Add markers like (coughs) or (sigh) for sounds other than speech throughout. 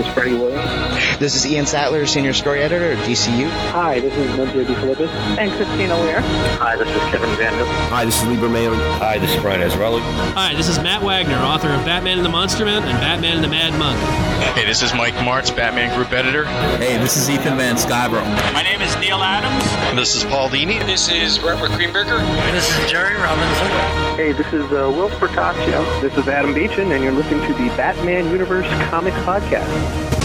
is Freddie Williams. This is Ian Sattler, Senior Story Editor at DCU. Hi, this is Nunzio DeFilippis. And Christina Weir. Hi, this is Kevin Vander. Hi, this is Libra Mayo. Hi, this is Brian Azzarello. Hi, this is Matt Wagner, author of Batman and the Monster Man and Batman and the Mad Monk. Hey, this is Mike Marts, Batman Group Editor. Hey, this is Ethan Van Sciver. My name is Neal Adams. This is Paul Dini. This is Robert Greenberger. And this is Jerry Robinson. Hey, this is uh, Will Spertaccio. This is Adam Beechen, and you're listening to the Batman Universe Comics Podcast.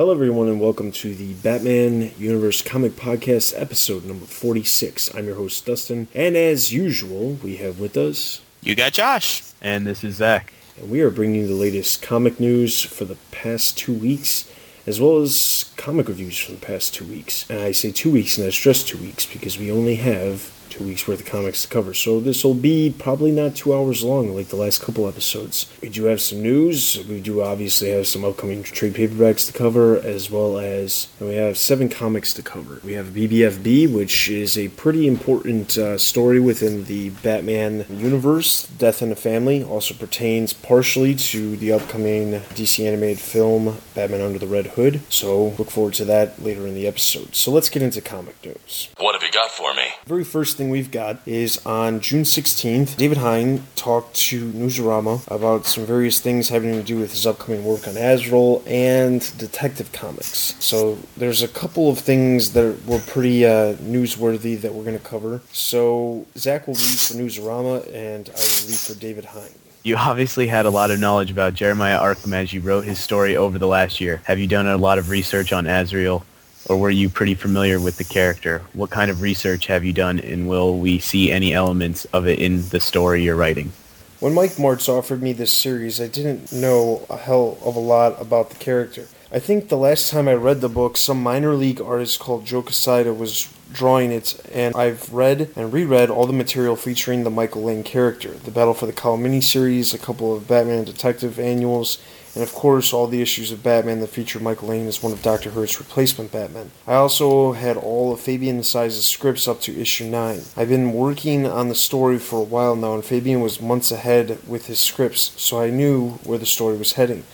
Hello, everyone, and welcome to the Batman Universe Comic Podcast, episode number 46. I'm your host, Dustin, and as usual, we have with us. You got Josh. And this is Zach. And we are bringing you the latest comic news for the past two weeks, as well as comic reviews for the past two weeks. And I say two weeks, and that's just two weeks, because we only have two weeks worth of comics to cover. So this will be probably not two hours long like the last couple episodes. We do have some news. We do obviously have some upcoming trade paperbacks to cover, as well as we have seven comics to cover. We have BBFB, which is a pretty important uh, story within the Batman universe. Death in the Family also pertains partially to the upcoming DC animated film Batman Under the Red Hood. So look forward to that later in the episode. So let's get into comic news. What have you got for me? Very first thing we've got is on June 16th, David Hine talked to Newsarama about some various things having to do with his upcoming work on Azrael and Detective Comics. So there's a couple of things that were pretty uh, newsworthy that we're going to cover. So Zach will read for Newsarama and I will read for David Hine. You obviously had a lot of knowledge about Jeremiah Arkham as you wrote his story over the last year. Have you done a lot of research on Azrael? Or were you pretty familiar with the character? What kind of research have you done, and will we see any elements of it in the story you're writing? When Mike Marts offered me this series, I didn't know a hell of a lot about the character. I think the last time I read the book, some minor league artist called Joe Quesada was drawing it, and I've read and reread all the material featuring the Michael Lane character, the Battle for the Cowl miniseries, a couple of Batman Detective annuals, and of course all the issues of Batman that feature Michael Lane as one of Dr. Hurt's replacement Batman. I also had all of Fabian Nicieza's scripts up to issue 9. I've been working on the story for a while now, and Fabian was months ahead with his scripts, so I knew where the story was heading.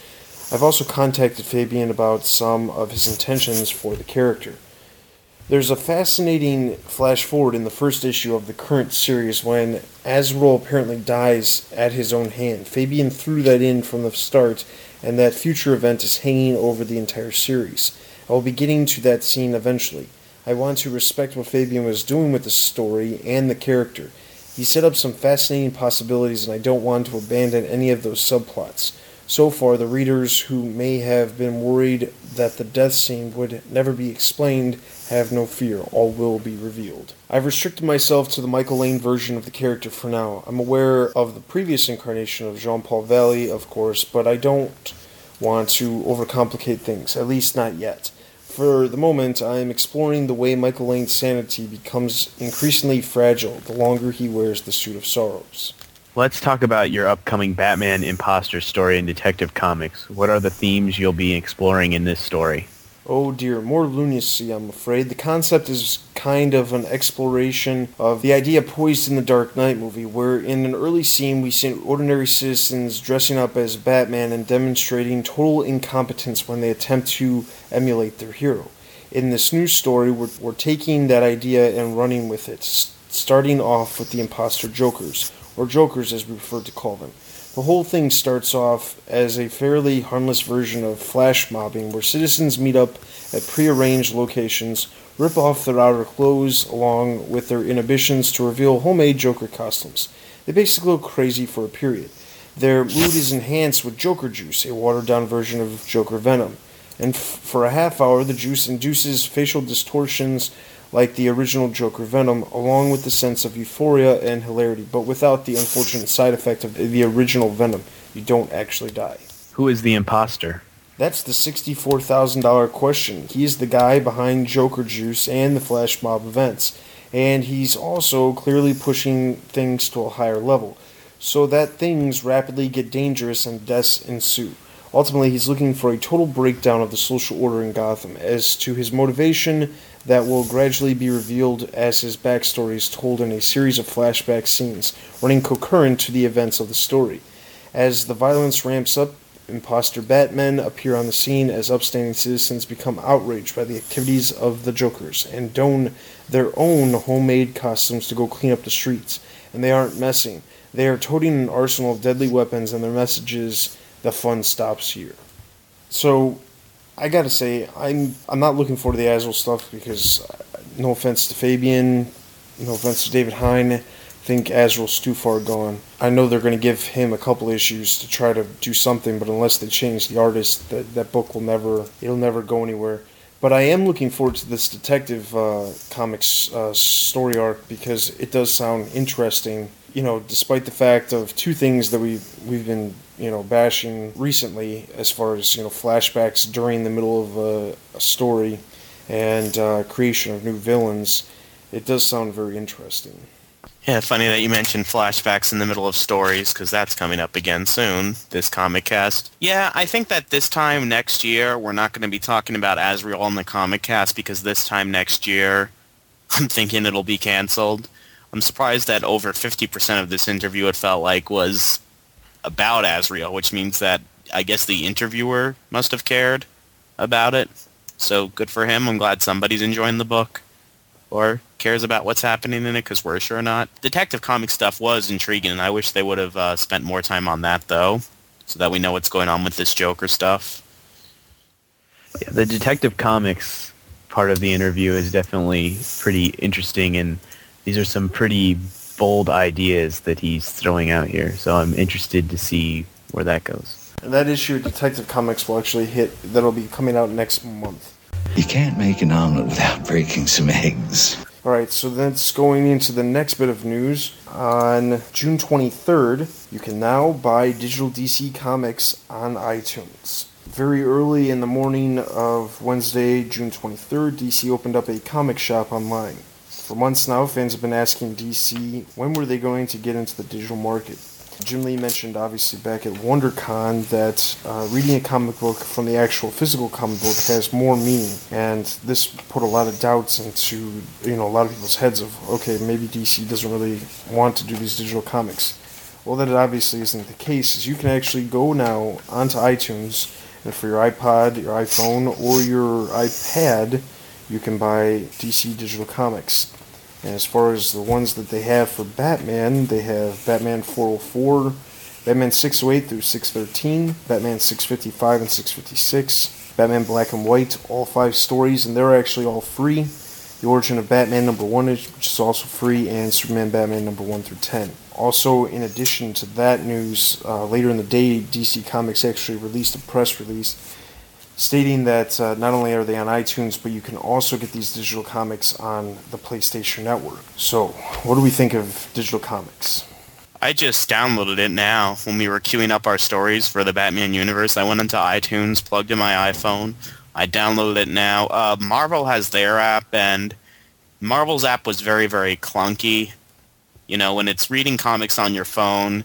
I've also contacted Fabian about some of his intentions for the character. There's a fascinating flash forward in the first issue of the current series when Azrael apparently dies at his own hand. Fabian threw that in from the start, and that future event is hanging over the entire series. I will be getting to that scene eventually. I want to respect what Fabian was doing with the story and the character. He set up some fascinating possibilities, and I don't want to abandon any of those subplots. So far, the readers who may have been worried that the death scene would never be explained have no fear, all will be revealed. I've restricted myself to the Michael Lane version of the character for now. I'm aware of the previous incarnation of Jean Paul Valley, of course, but I don't want to overcomplicate things, at least not yet. For the moment, I am exploring the way Michael Lane's sanity becomes increasingly fragile the longer he wears the suit of sorrows. Let's talk about your upcoming Batman imposter story in Detective Comics. What are the themes you'll be exploring in this story? Oh dear, more lunacy, I'm afraid. The concept is kind of an exploration of the idea poised in the Dark Knight movie, where in an early scene we see ordinary citizens dressing up as Batman and demonstrating total incompetence when they attempt to emulate their hero. In this new story, we're, we're taking that idea and running with it, starting off with the imposter Jokers, or Jokerz as we prefer to call them. The whole thing starts off as a fairly harmless version of flash mobbing where citizens meet up at prearranged locations, rip off their outer clothes along with their inhibitions to reveal homemade Joker costumes. They basically go crazy for a period. Their mood is enhanced with Joker Juice, a watered down version of Joker Venom. And f- for a half hour, the juice induces facial distortions like the original Joker Venom, along with the sense of euphoria and hilarity, but without the unfortunate side effect of the original Venom. You don't actually die. Who is the imposter? That's the $64,000 question. He is the guy behind Joker Juice and the Flash Mob events, and he's also clearly pushing things to a higher level, so that things rapidly get dangerous and deaths ensue. Ultimately, he's looking for a total breakdown of the social order in Gotham. As to his motivation, that will gradually be revealed as his backstory is told in a series of flashback scenes, running concurrent to the events of the story. As the violence ramps up, imposter Batmen appear on the scene as upstanding citizens become outraged by the activities of the Jokers and don their own homemade costumes to go clean up the streets. And they aren't messing. They are toting an arsenal of deadly weapons, and their message is the fun stops here. So, I gotta say, I'm I'm not looking forward to the Azrael stuff because, uh, no offense to Fabian, no offense to David Hine, I think Azrael's too far gone. I know they're to give him a couple issues to try to do something, but unless they change the artist, that that book will never it'll never go anywhere. But I am looking forward to this detective uh, comics uh, story arc because it does sound interesting. You know, despite the fact of two things that we we've been you know bashing recently, as far as you know flashbacks during the middle of a, a story and uh, creation of new villains, it does sound very interesting. Yeah, funny that you mentioned flashbacks in the middle of stories because that's coming up again soon, this comic cast. Yeah, I think that this time next year we're not going to be talking about Azrael in the comic cast because this time next year (laughs) I'm thinking it'll be canceled. I'm surprised that over 50% of this interview it felt like was about Azrael, which means that I guess the interviewer must have cared about it. So good for him. I'm glad somebody's enjoying the book or cares about what's happening in it because we're sure not. Detective comic stuff was intriguing, and I wish they would have uh, spent more time on that though, so that we know what's going on with this Joker stuff. Yeah, the Detective Comics part of the interview is definitely pretty interesting, and these are some pretty bold ideas that he's throwing out here. So I'm interested to see where that goes. And that issue of Detective Comics will actually hit. That'll be coming out next month. You can't make an omelet without breaking some eggs. All right, so that's going into the next bit of news. On June 23rd, you can now buy digital DC comics on iTunes. Very early in the morning of Wednesday, June 23rd, DC opened up a comic shop online. For months now, fans have been asking DC when were they going to get into the digital market. Jim Lee mentioned, obviously, back at WonderCon that uh, reading a comic book from the actual physical comic book has more meaning, and this put a lot of doubts into you know a lot of people's heads of okay, maybe DC doesn't really want to do these digital comics. Well, that obviously isn't the case. Is you can actually go now onto iTunes, and for your iPod, your iPhone, or your iPad, you can buy DC digital comics. And as far as the ones that they have for Batman, they have Batman 404, Batman 608 through 613, Batman 655 and 656, Batman Black and White, all five stories, and they're actually all free. The Origin of Batman number 1, which is also free, and Superman Batman number 1 through 10. Also, in addition to that news, uh, later in the day, DC Comics actually released a press release stating that uh, not only are they on iTunes, but you can also get these digital comics on the PlayStation Network. So, what do we think of digital comics? I just downloaded it now when we were queuing up our stories for the Batman universe. I went into iTunes, plugged in my iPhone. I downloaded it now. Uh, Marvel has their app, and Marvel's app was very, very clunky. You know, when it's reading comics on your phone,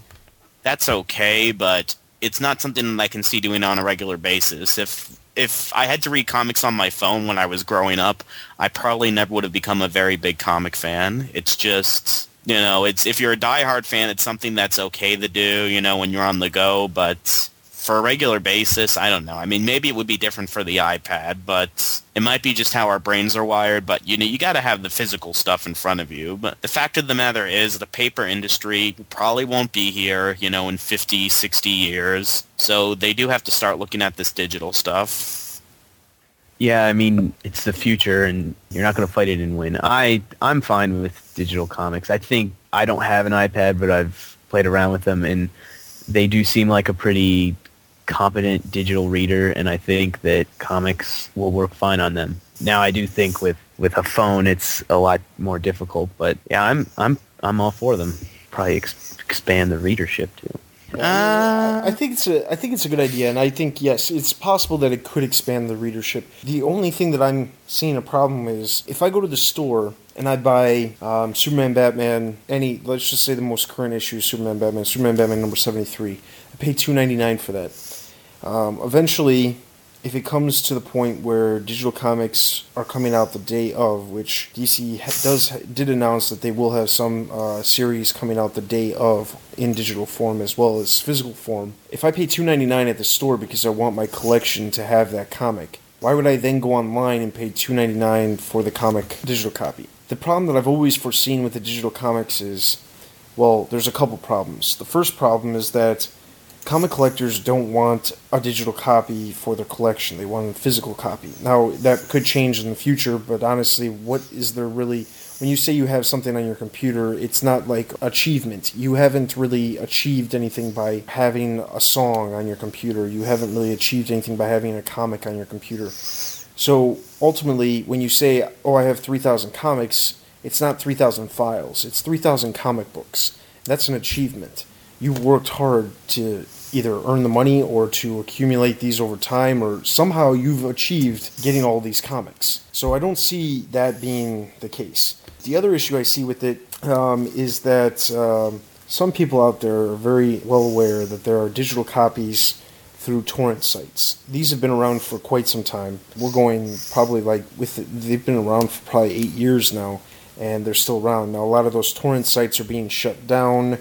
that's okay, but it's not something that I can see doing on a regular basis. If if I had to read comics on my phone when I was growing up, I probably never would have become a very big comic fan. It's just you know, it's if you're a diehard fan, it's something that's okay to do, you know, when you're on the go, but for a regular basis, I don't know. I mean, maybe it would be different for the iPad, but it might be just how our brains are wired. But you know, you got to have the physical stuff in front of you. But the fact of the matter is, the paper industry probably won't be here, you know, in 50, 60 years. So they do have to start looking at this digital stuff. Yeah, I mean, it's the future, and you're not going to fight it and win. I I'm fine with digital comics. I think I don't have an iPad, but I've played around with them, and they do seem like a pretty competent digital reader, and I think that comics will work fine on them. Now, I do think with, with a phone, it's a lot more difficult, but yeah, I'm I'm I'm all for them. Probably ex- expand the readership too. Uh, I think it's a I think it's a good idea, and I think yes, it's possible that it could expand the readership. The only thing that I'm seeing a problem is if I go to the store and I buy um, Superman, Batman, any let's just say the most current issue, Superman, Batman, Superman, Batman number seventy three. I pay two ninety nine for that. Um, eventually, if it comes to the point where digital comics are coming out the day of, which DC does did announce that they will have some uh, series coming out the day of in digital form as well as physical form. If I pay two ninety nine at the store because I want my collection to have that comic, why would I then go online and pay two ninety nine for the comic digital copy? The problem that I've always foreseen with the digital comics is, well, there's a couple problems. The first problem is that comic collectors don't want a digital copy for their collection. They want a physical copy. Now, that could change in the future, but honestly, what is there really when you say you have something on your computer, it's not like achievement. You haven't really achieved anything by having a song on your computer. You haven't really achieved anything by having a comic on your computer. So ultimately, when you say, "Oh, I have 3,000 comics," it's not 3,000 files. It's 3,000 comic books. That's an achievement you worked hard to either earn the money or to accumulate these over time, or somehow you've achieved getting all these comics. So I don't see that being the case. The other issue I see with it um, is that um, some people out there are very well aware that there are digital copies through torrent sites. These have been around for quite some time. We're going probably like with the, they've been around for probably eight years now, and they're still around. Now a lot of those torrent sites are being shut down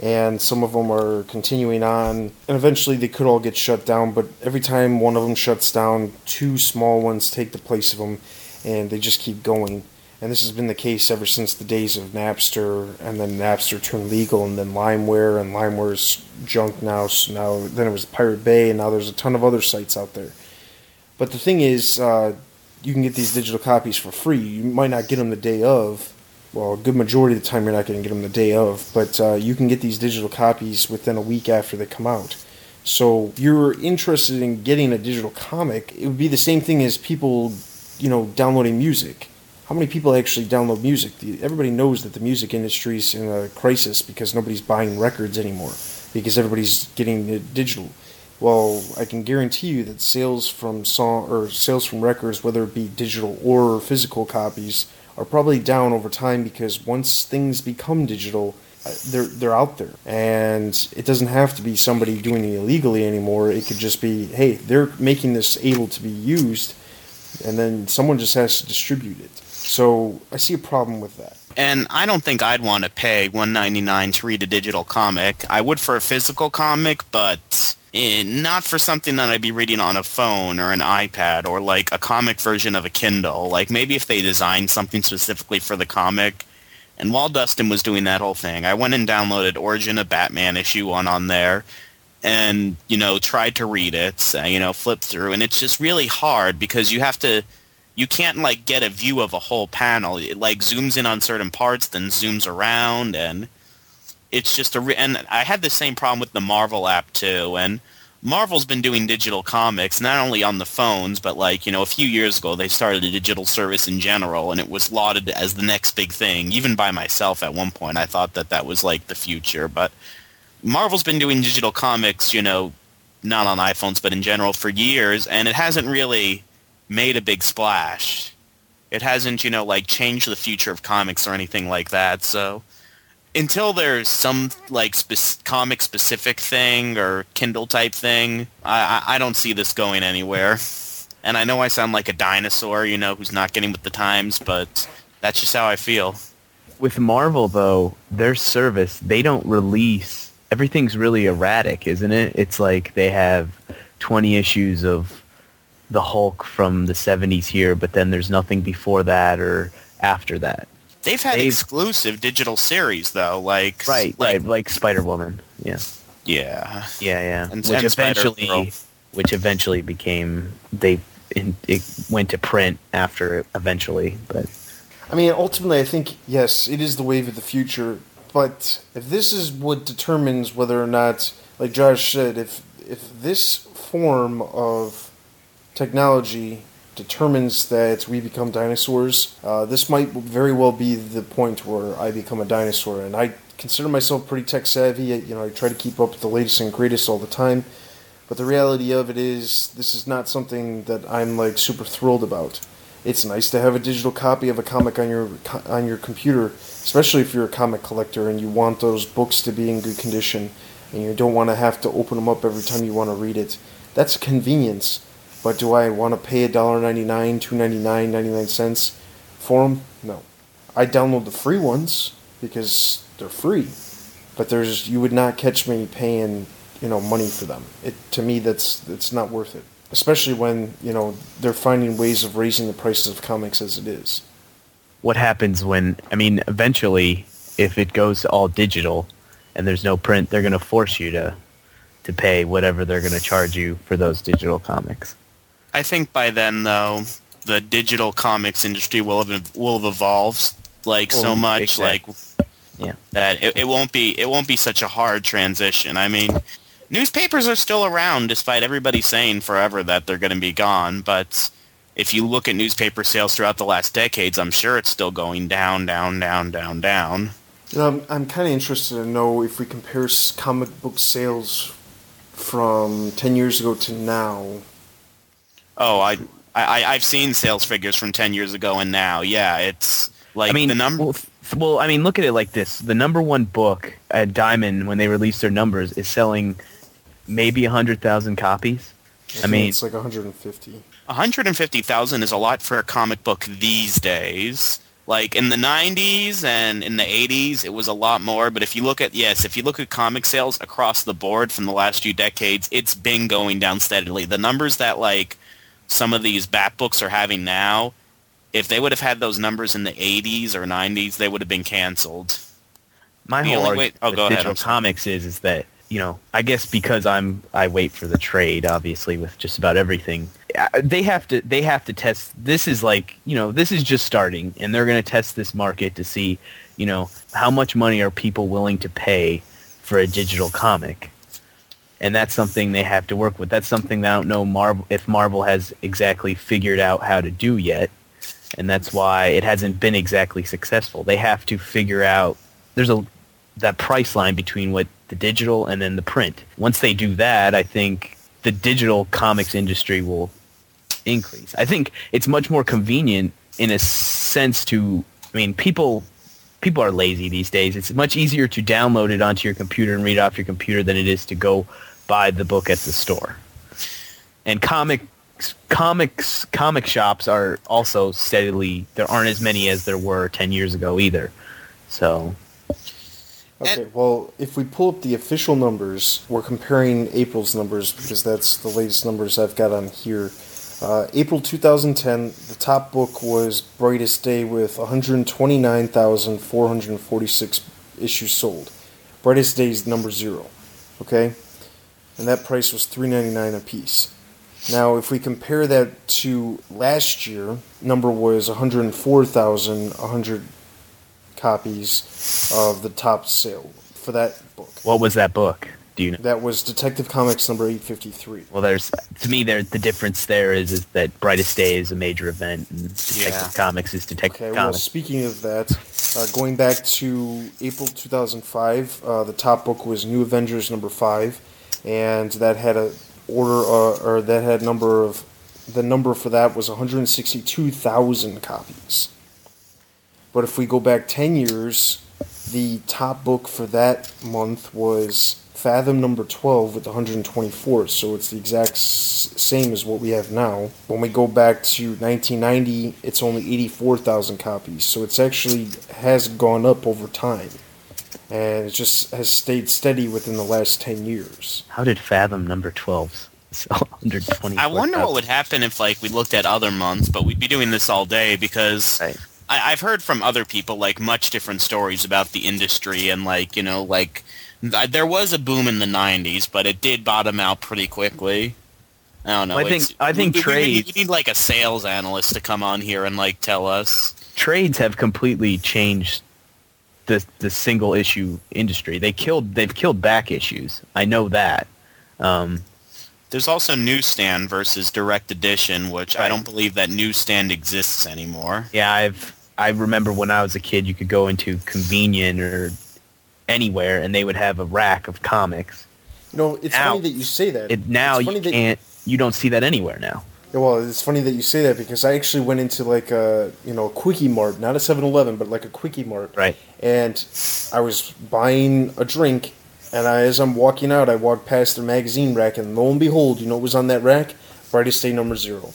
and some of them are continuing on. And eventually they could all get shut down but every time one of them shuts down two small ones take the place of them and they just keep going. And this has been the case ever since the days of Napster and then Napster turned legal and then LimeWire and LimeWire's junk now so now then it was Pirate Bay and now there's a ton of other sites out there. But the thing is uh, you can get these digital copies for free. You might not get them the day of well, a good majority of the time you're not going to get them the day of, but uh, you can get these digital copies within a week after they come out. So if you're interested in getting a digital comic, it would be the same thing as people, you know, downloading music. How many people actually download music? Everybody knows that the music industry is in a crisis because nobody's buying records anymore because everybody's getting it digital. Well, I can guarantee you that sales from song or sales from records, whether it be digital or physical copies, are probably down over time because once things become digital, uh, they're they're out there, and it doesn't have to be somebody doing it illegally anymore. It could just be, hey, they're making this able to be used, and then someone just has to distribute it. So I see a problem with that. And I don't think I'd want to pay 1.99 to read a digital comic. I would for a physical comic, but Eh, not for something that I'd be reading on a phone or an iPad or like a comic version of a Kindle. Like maybe if they designed something specifically for the comic. And while Dustin was doing that whole thing, I went and downloaded Origin of Batman issue one on there and, you know, tried to read it, you know, flip through. And it's just really hard because you have to, you can't like get a view of a whole panel. It like zooms in on certain parts, then zooms around and it's just a re- and I had the same problem with the Marvel app too and Marvel's been doing digital comics not only on the phones but like you know a few years ago they started a digital service in general and it was lauded as the next big thing even by myself at one point. I thought that that was like the future but Marvel's been doing digital comics you know not on iPhones but in general for years and it hasn't really made a big splash. It hasn't you know like changed the future of comics or anything like that so until there's some like spe- comic specific thing or Kindle type thing, I, I don't see this going anywhere. And I know I sound like a dinosaur, you know, who's not getting with the times, but that's just how I feel. With Marvel, though, their service, they don't release. Everything's really erratic, isn't it? It's like they have 20 issues of the Hulk from the 70s here, but then there's nothing before that or after that. They've had They've, exclusive digital series though, like right, like, right, like Spider Woman. Yeah. Yeah. Yeah, yeah. And, which and eventually, which eventually became they in, it went to print after eventually, but. I mean, ultimately, I think yes, it is the wave of the future. But if this is what determines whether or not, like Josh said, if if this form of technology determines that we become dinosaurs, uh, this might very well be the point where I become a dinosaur. And I consider myself pretty tech savvy. You know, I try to keep up with the latest and greatest all the time. But the reality of it is, this is not something that I'm like super thrilled about. It's nice to have a digital copy of a comic on your on your computer, especially if you're a comic collector and you want those books to be in good condition, and you don't want to have to open them up every time you want to read it. That's convenience But do I want to pay a dollar ninety nine, two ninety nine, ninety nine cents for them? No. I download the free ones because they're free. But there's you would not catch me paying you know money for them. It to me that's it's not worth it. Especially when you know they're finding ways of raising the prices of comics as it is. What happens when I mean eventually if it goes all digital and there's no print, they're going to force you to to pay whatever they're going to charge you for those digital comics. I think by then though the digital comics industry will have will have evolved like Well, so much exactly. like Yeah. that it, it won't be it won't be such a hard transition. I mean, newspapers are still around despite everybody saying forever that they're going to be gone, but if you look at newspaper sales throughout the last decades, I'm sure it's still going down, down, down, down, down. You know, I'm, I'm kind of interested to know if we compare comic book sales from 10 years ago to now. Oh, I, I I've seen sales figures from 10 years ago and now. Yeah, it's like I mean, the number Well, f- well, I mean, look at it like this: the number one book at Diamond when they release their numbers is selling maybe hundred thousand copies. I think mean, it's like 150. 150,000 is a lot for a comic book these days. Like in the 90s and in the 80s, it was a lot more. But if you look at, yes, if you look at comic sales across the board from the last few decades, it's been going down steadily. The numbers that like some of these bat books are having now, if they would have had those numbers in the 80s or 90s, they would have been canceled. my the whole only argument way- oh, with go ahead, digital comics is is that you know, I guess because I'm I wait for the trade, obviously with just about everything. uh, They have to they have to test. This is like you know this is just starting, and they're going to test this market to see you know how much money are people willing to pay for a digital comic. And that's something they have to work with. That's something that I don't know Marvel if Marvel has exactly figured out how to do yet and that's why it hasn't been exactly successful. They have to figure out there's a that price line between what the digital and then the print. Once they do that, I think the digital comics industry will increase. I think it's much more convenient in a sense to I mean people people are lazy these days. It's much easier to download it onto your computer and read off your computer than it is to go buy the book at the store. And comics comics comic shops are also steadily there aren't as many as there were 10 years ago either. So Okay, well, if we pull up the official numbers, we're comparing April's numbers because that's the latest numbers I've got on here. Uh, April 2010, the top book was Brightest Day with 129,446 issues sold. Brightest Day is number zero, okay? And that price was $3.99 a piece. Now, if we compare that to last year, number was 104,100 copies of the top sale for that book. what was that book? Do you know? That was Detective Comics number 853. Well, there's to me there the difference there is is that Brightest Day is a major event and Detective Yeah. Comics is Detective Okay, well, speaking of that, uh, going back to April 2005, uh, the top book was New Avengers number 5, and that had a order, uh, or that had number of, the number for that was 162,000 copies. But if we go back 10 years, the top book for that month was Fathom number 12 with 124, so it's the exact s- same as what we have now. When we go back to 1990, it's only 84,000 copies, so it's actually has gone up over time. And it just has stayed steady within the last 10 years. How did Fathom number 12 sell (laughs) 120? I wonder what would happen if like we looked at other months, but we'd be doing this all day because Right. I, I've heard from other people like much different stories about the industry and like you know like th- there was a boom in the '90s, but it did bottom out pretty quickly. I don't know. Well, I think- I think we, we, we, need- trades- we need like a sales analyst to come on here and like tell us. Trades have completely changed the the single issue industry. They killed they've killed back issues. I know that. Um, There's also newsstand versus direct edition, which I don't believe that newsstand exists anymore. Yeah, I've I remember when I was a kid, you could go into convenient or anywhere, and they would have a rack of comics. No, it's Now- funny that you say that. It, now It's you funny can't. You don't see that anywhere now. Well, it's funny that you say that because I actually went into like a you know a quickie mart, not a 7-Eleven, but like a quickie mart, Right. and I was buying a drink, and I, as I'm walking out, I walked past their magazine rack, and lo and behold, you know what was on that rack? Brightest Day number zero.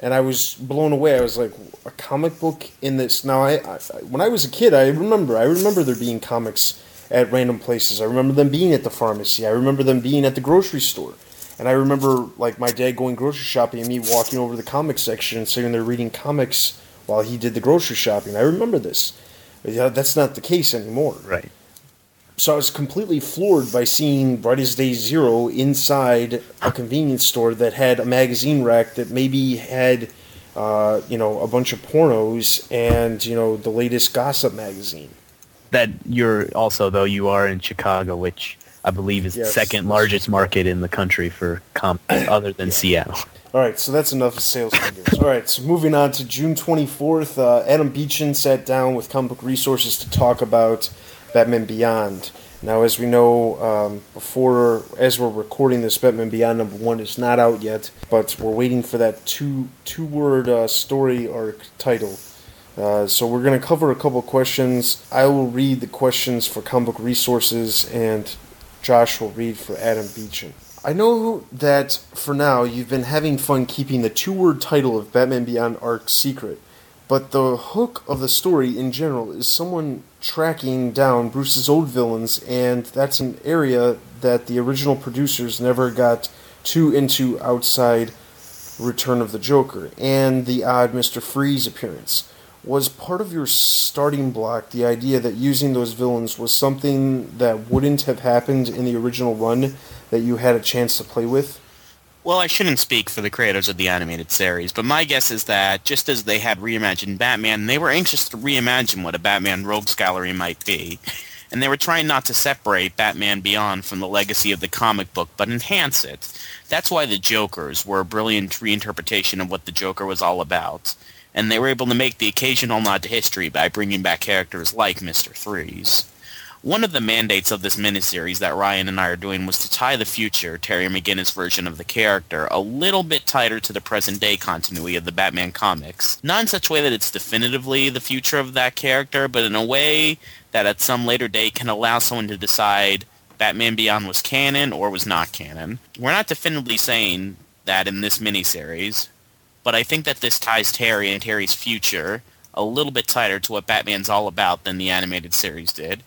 And I was blown away. I was like, a comic book in this. Now, I, I when I was a kid, I remember. I remember there being comics at random places. I remember them being at the pharmacy. I remember them being at the grocery store. And I remember like my dad going grocery shopping and me walking over to the comic section and sitting there reading comics while he did the grocery shopping. I remember this. That's not the case anymore. Right. So I was completely floored by seeing Brightest Day Zero inside a convenience store that had a magazine rack that maybe had, uh, you know, a bunch of pornos and you know the latest gossip magazine. That you're also though you are in Chicago, which I believe is yes. the second largest market in the country for comics, (coughs) other than Seattle. All right, so that's enough of sales figures. All right, so moving on to June 24th, uh, Adam Beechen sat down with Comic Book Resources to talk about Batman Beyond. Now, as we know, um, before as we're recording this, Batman Beyond number one is not out yet, but we're waiting for that two two word uh, story arc title. Uh, so we're going to cover a couple questions. I will read the questions for Comic Book Resources, and Josh will read for Adam Beechen. I know that for now you've been having fun keeping the two word title of Batman Beyond arc secret. But the hook of the story in general is someone tracking down Bruce's old villains, and that's an area that the original producers never got too into outside Return of the Joker and the odd Mr. Freeze appearance. Was part of your starting block the idea that using those villains was something that wouldn't have happened in the original run that you had a chance to play with? Well, I shouldn't speak for the creators of the animated series, but my guess is that just as they had reimagined Batman, they were anxious to reimagine what a Batman rogues gallery might be. And they were trying not to separate Batman Beyond from the legacy of the comic book, but enhance it. That's why the Jokerz were a brilliant reinterpretation of what the Joker was all about. And they were able to make the occasional nod to history by bringing back characters like Mr. Freeze. One of the mandates of this miniseries that Ryan and I are doing was to tie the future, Terry McGinnis version of the character, a little bit tighter to the present day continuity of the Batman comics. Not in such a way that it's definitively the future of that character, but in a way that at some later date can allow someone to decide Batman Beyond was canon or was not canon. We're not definitively saying that in this miniseries, but I think that this ties Terry and Terry's future a little bit tighter to what Batman's all about than the animated series did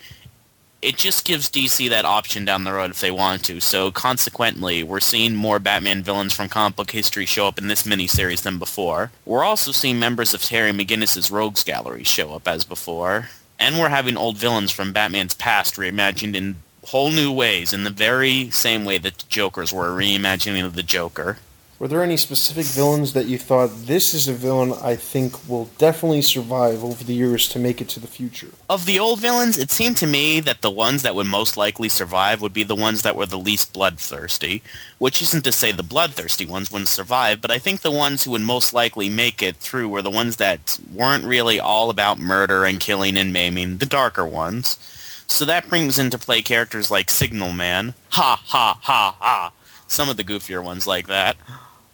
it just gives DC that option down the road if they want to. So consequently, we're seeing more Batman villains from comic book history show up in this miniseries than before. We're also seeing members of Terry McGinnis's Rogues Gallery show up as before. And we're having old villains from Batman's past reimagined in whole new ways in the very same way that the Jokerz were reimagining the Joker. Were there any specific villains that you thought this is a villain I think will definitely survive over the years to make it to the future? Of the old villains, it seemed to me that the ones that would most likely survive would be the ones that were the least bloodthirsty, which isn't to say the bloodthirsty ones wouldn't survive, but I think the ones who would most likely make it through were the ones that weren't really all about murder and killing and maiming, the darker ones. So that brings into play characters like Signal Man, ha ha ha ha, some of the goofier ones like that.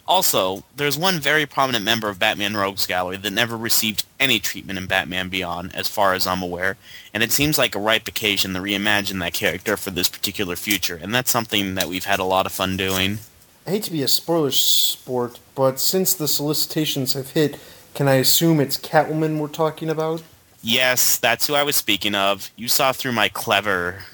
Also, there's one very prominent member of Batman Rogues Gallery that never received any treatment in Batman Beyond, as far as I'm aware, and it seems like a ripe occasion to reimagine that character for this particular future, and that's something that we've had a lot of fun doing. I hate to be a spoiler sport, but since the solicitations have hit, can I assume it's Catwoman we're talking about? Yes, that's who I was speaking of. You saw through my clever,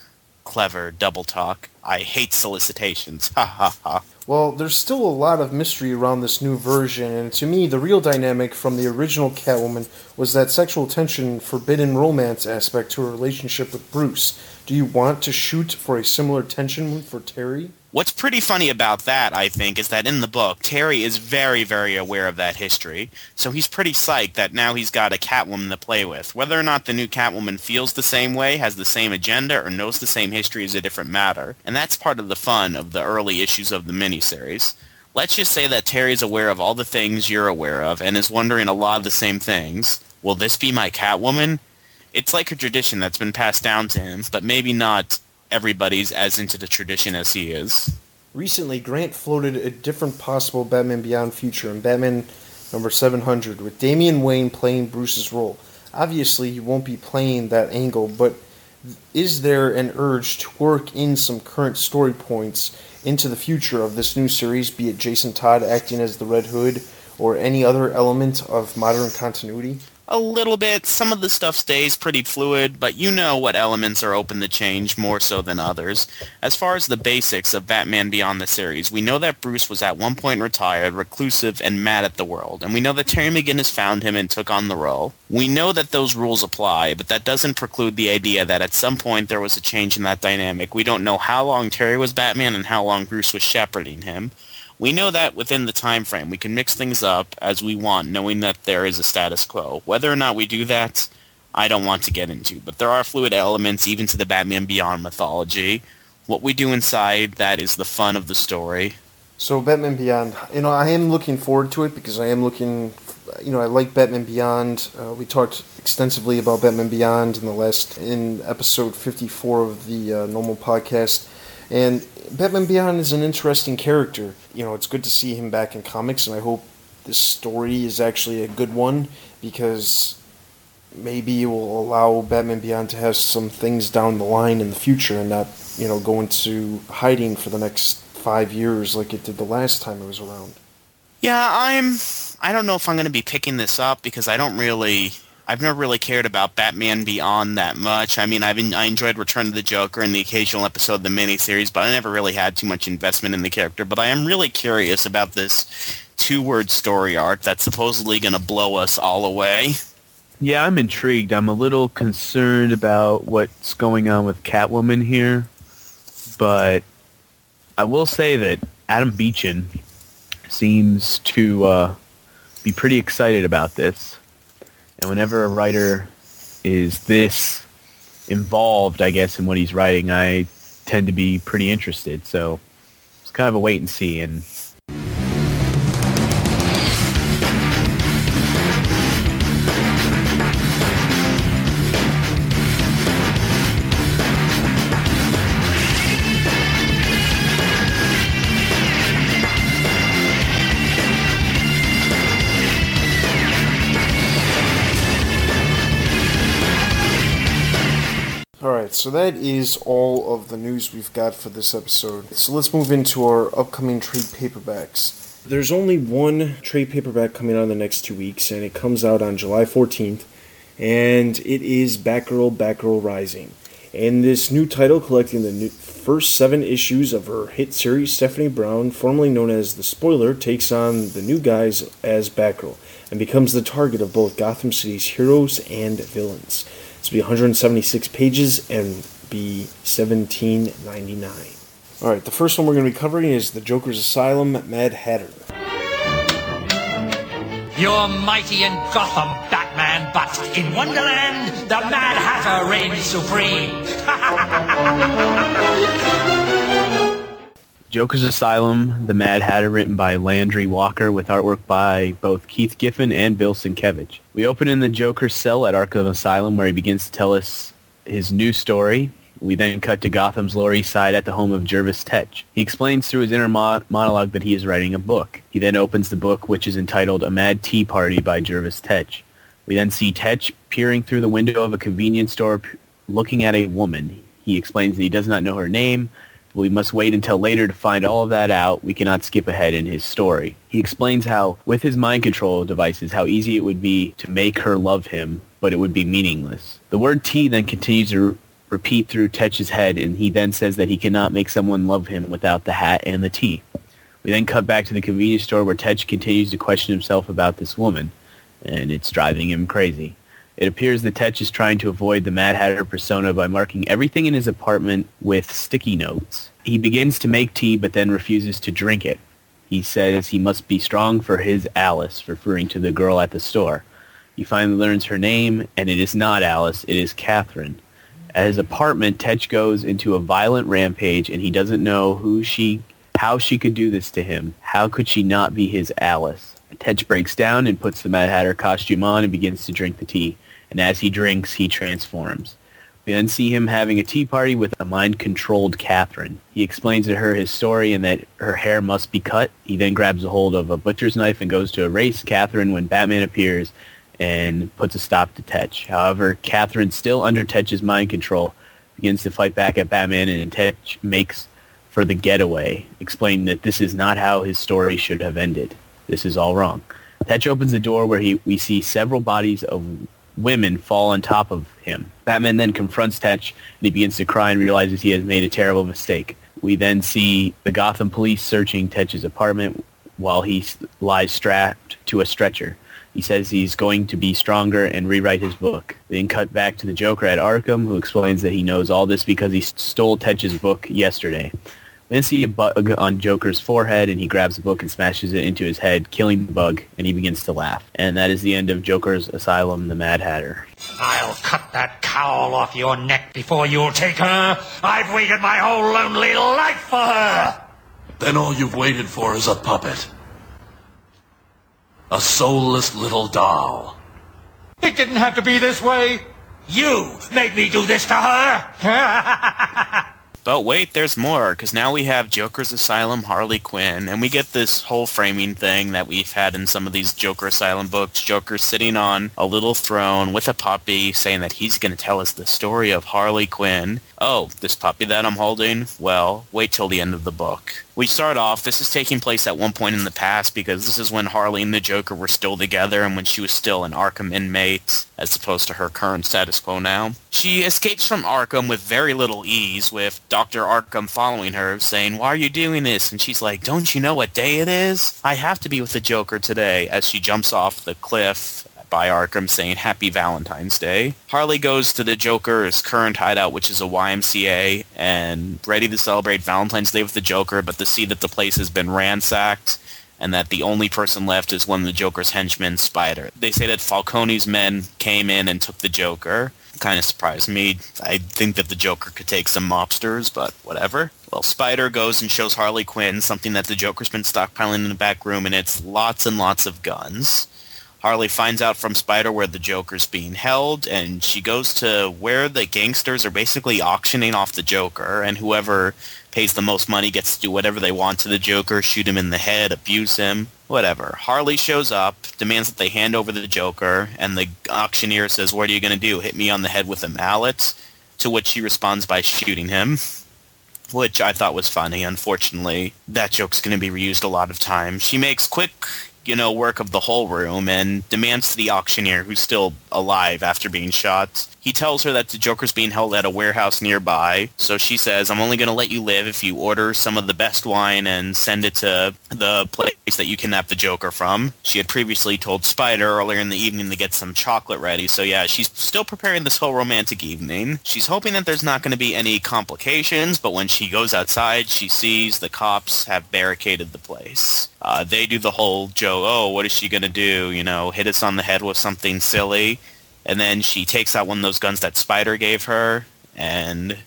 clever double talk. I hate solicitations. (laughs) Ha ha ha. Well, there's still a lot of mystery around this new version, and to me, the real dynamic from the original Catwoman was that sexual tension, forbidden romance aspect to her relationship with Bruce. Do you want to shoot for a similar tension for Terry? What's pretty funny about that, I think, is that in the book, Terry is very, very aware of that history. So he's pretty psyched that now he's got a Catwoman to play with. Whether or not the new Catwoman feels the same way, has the same agenda, or knows the same history is a different matter. And that's part of the fun of the early issues of the miniseries. Let's just say that Terry's aware of all the things you're aware of and is wondering a lot of the same things. Will this be my Catwoman? It's like a tradition that's been passed down to him, but maybe not everybody's as into the tradition as he is. Recently, Grant floated a different possible Batman Beyond future in Batman number 700 with Damian Wayne playing Bruce's role. Obviously, he won't be playing that angle, but is there an urge to work in some current story points into the future of this new series, be it Jason Todd acting as the Red Hood or any other element of modern continuity? A little bit. Some of the stuff stays pretty fluid, but you know what elements are open to change more so than others. As far as the basics of Batman Beyond the series, we know that Bruce was at one point retired, reclusive, and mad at the world, and we know that Terry McGinnis found him and took on the role. We know that those rules apply, but that doesn't preclude the idea that at some point there was a change in that dynamic. We don't know how long Terry was Batman and how long Bruce was shepherding him. We know that within the time frame, we can mix things up as we want, knowing that there is a status quo. Whether or not we do that, I don't want to get into. But there are fluid elements even to the Batman Beyond mythology. What we do inside that is the fun of the story. So Batman Beyond, you know, I am looking forward to it because I am looking, you know, I like Batman Beyond. Uh, we talked extensively about Batman Beyond in the last in episode 54 of the uh, normal podcast, and Batman Beyond is an interesting character. You know, it's good to see him back in comics, and I hope this story is actually a good one because maybe it will allow Batman Beyond to have some things down the line in the future and not, you know, go into hiding for the next five years like it did the last time it was around. Yeah, I'm. I don't know if I'm going to be picking this up because I don't really I've never really cared about Batman Beyond that much. I mean, I've I enjoyed Return of the Joker and the occasional episode of the miniseries, but I never really had too much investment in the character. But I am really curious about this two-word story arc that's supposedly going to blow us all away. Yeah, I'm intrigued. I'm a little concerned about what's going on with Catwoman here, but I will say that Adam Beechen seems to uh, be pretty excited about this. And whenever a writer is this involved, I guess, in what he's writing, I tend to be pretty interested. So it's kind of a wait and see. And so that is all of the news we've got for this episode. So let's move into our upcoming trade paperbacks. There's only one trade paperback coming out in the next two weeks, and it comes out on July 14th, and it is Batgirl, Batgirl Rising. And this new title, collecting the first seven issues of her hit series, Stephanie Brown, formerly known as The Spoiler, takes on the new guise as Batgirl and becomes the target of both Gotham City's heroes and villains. It's be 176 pages and be 17.99. All right, the first one we're going to be covering is the Joker's Asylum, Mad Hatter. You're mighty in Gotham, Batman, but in Wonderland, the Mad Hatter reigns supreme. (laughs) Joker's Asylum, The Mad Hatter, written by Landry Walker, with artwork by both Keith Giffen and Bill Sienkiewicz. We open in the Joker's cell at Arkham Asylum, where he begins to tell us his new story. We then cut to Gotham's Lower East Side at the home of Jervis Tetch. He explains through his inner mo- monologue that he is writing a book. He then opens the book, which is entitled A Mad Tea Party by Jervis Tetch. We then see Tetch peering through the window of a convenience store looking at a woman. He explains that he does not know her name, we must wait until later to find all of that out. We cannot skip ahead in his story. He explains how, with his mind control devices, how easy it would be to make her love him, but it would be meaningless. The word tea then continues to repeat through Tetch's head, and he then says that he cannot make someone love him without the hat and the tea. We then cut back to the convenience store where Tetch continues to question himself about this woman, and it's driving him crazy. It appears that Tetch is trying to avoid the Mad Hatter persona by marking everything in his apartment with sticky notes. He begins to make tea but then refuses to drink it. He says he must be strong for his Alice, referring to the girl at the store. He finally learns her name, and it is not Alice, it is Catherine. At his apartment, Tetch goes into a violent rampage, and he doesn't know who she, how she could do this to him. How could she not be his Alice? Tetch breaks down and puts the Mad Hatter costume on and begins to drink the tea and as he drinks, he transforms. We then see him having a tea party with a mind-controlled Catherine. He explains to her his story and that her hair must be cut. He then grabs a hold of a butcher's knife and goes to erase Catherine when Batman appears and puts a stop to Tetch. However, Catherine, still under Tetch's mind control, begins to fight back at Batman, and Tetch makes for the getaway, explaining that this is not how his story should have ended. This is all wrong. Tetch opens the door where he, we see several bodies of women fall on top of him. Batman then confronts Tetch, and he begins to cry and realizes he has made a terrible mistake. We then see the Gotham police searching Tetch's apartment while he lies strapped to a stretcher. He says he's going to be stronger and rewrite his book. Then cut back to the Joker at Arkham, who explains that he knows all this because he stole Tetch's book yesterday. We then see a bug on Joker's forehead, and he grabs the book and smashes it into his head, killing the bug, and he begins to laugh. And that is the end of Joker's Asylum, the Mad Hatter. I'll cut that cowl off your neck before you'll take her. I've waited my whole lonely life for her. Then all you've waited for is a puppet. A soulless little doll. It didn't have to be this way. You made me do this to her. (laughs) But wait, there's more, because now we have Joker's Asylum Harley Quinn, and we get this whole framing thing that we've had in some of these Joker Asylum books. Joker sitting on a little throne with a puppy, saying that he's going to tell us the story of Harley Quinn. Oh, this puppy that I'm holding? Well, wait till the end of the book. We start off, this is taking place at one point in the past because this is when Harley and the Joker were still together and when she was still an Arkham inmate, as opposed to her current status quo now. She escapes from Arkham with very little ease, with Dr. Arkham following her, saying, Why are you doing this? And she's like, Don't you know what day it is? I have to be with the Joker today, as she jumps off the cliff by Arkham saying Happy Valentine's Day. Harley goes to the Joker's current hideout, which is a YMCA, and ready to celebrate Valentine's Day with the Joker, but to see that the place has been ransacked and that the only person left is one of the Joker's henchmen, Spider. They say that Falcone's men came in and took the Joker. Kind of surprised me. I think that the Joker could take some mobsters, but whatever. Well, Spider goes and shows Harley Quinn something that the Joker's been stockpiling in the back room, and it's lots and lots of guns. Harley finds out from Spider where the Joker's being held, and she goes to where the gangsters are basically auctioning off the Joker, and whoever pays the most money gets to do whatever they want to the Joker, shoot him in the head, abuse him, whatever. Harley shows up, demands that they hand over the Joker, and the auctioneer says, what are you going to do, hit me on the head with a mallet? To which she responds by shooting him which I thought was funny. Unfortunately, that joke's going to be reused a lot of times. She makes quick you know, work of the whole room and demands to the auctioneer, who's still alive after being shot. He tells her that the Joker's being held at a warehouse nearby, so she says, I'm only going to let you live if you order some of the best wine and send it to the place that you kidnapped the Joker from. She had previously told Spider earlier in the evening to get some chocolate ready, so yeah, she's still preparing this whole romantic evening. She's hoping that there's not going to be any complications, but when she goes outside, she sees the cops have barricaded the place. Uh, they do the whole Joe, oh, what is she going to do? You know, hit us on the head with something silly. And then she takes out one of those guns that Spider gave her and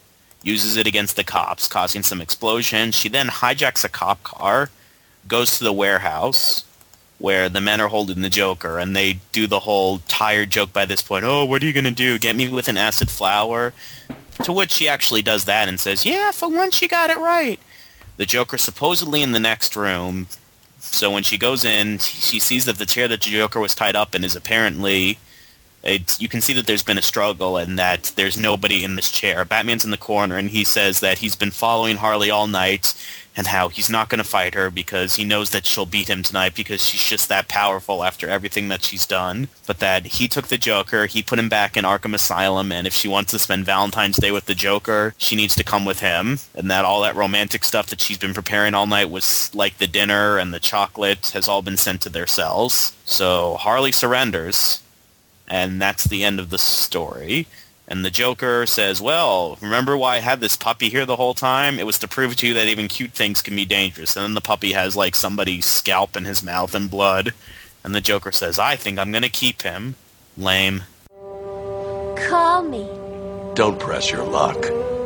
uses it against the cops, causing some explosions. She then hijacks a cop car, goes to the warehouse where the men are holding the Joker, and they do the whole tired joke by this point. Oh, what are you going to do? Get me with an acid flower? To which she actually does that and says, yeah, for once you got it right. The Joker supposedly in the next room. So when she goes in, she sees that the chair that the Joker was tied up in is apparently it's, you can see that there's been a struggle and that there's nobody in this chair. Batman's in the corner and he says that he's been following Harley all night and how he's not going to fight her because he knows that she'll beat him tonight because she's just that powerful after everything that she's done. But that he took the Joker, he put him back in Arkham Asylum, and if she wants to spend Valentine's Day with the Joker, she needs to come with him. And that all that romantic stuff that she's been preparing all night was like the dinner and the chocolate has all been sent to their cells. So Harley surrenders and that's the end of the story. And the Joker says, well, remember why I had this puppy here the whole time? It was to prove to you that even cute things can be dangerous. And then the puppy has like somebody's scalp in his mouth and blood. And the Joker says, I think I'm going to keep him. Lame. Call me. Don't press your luck.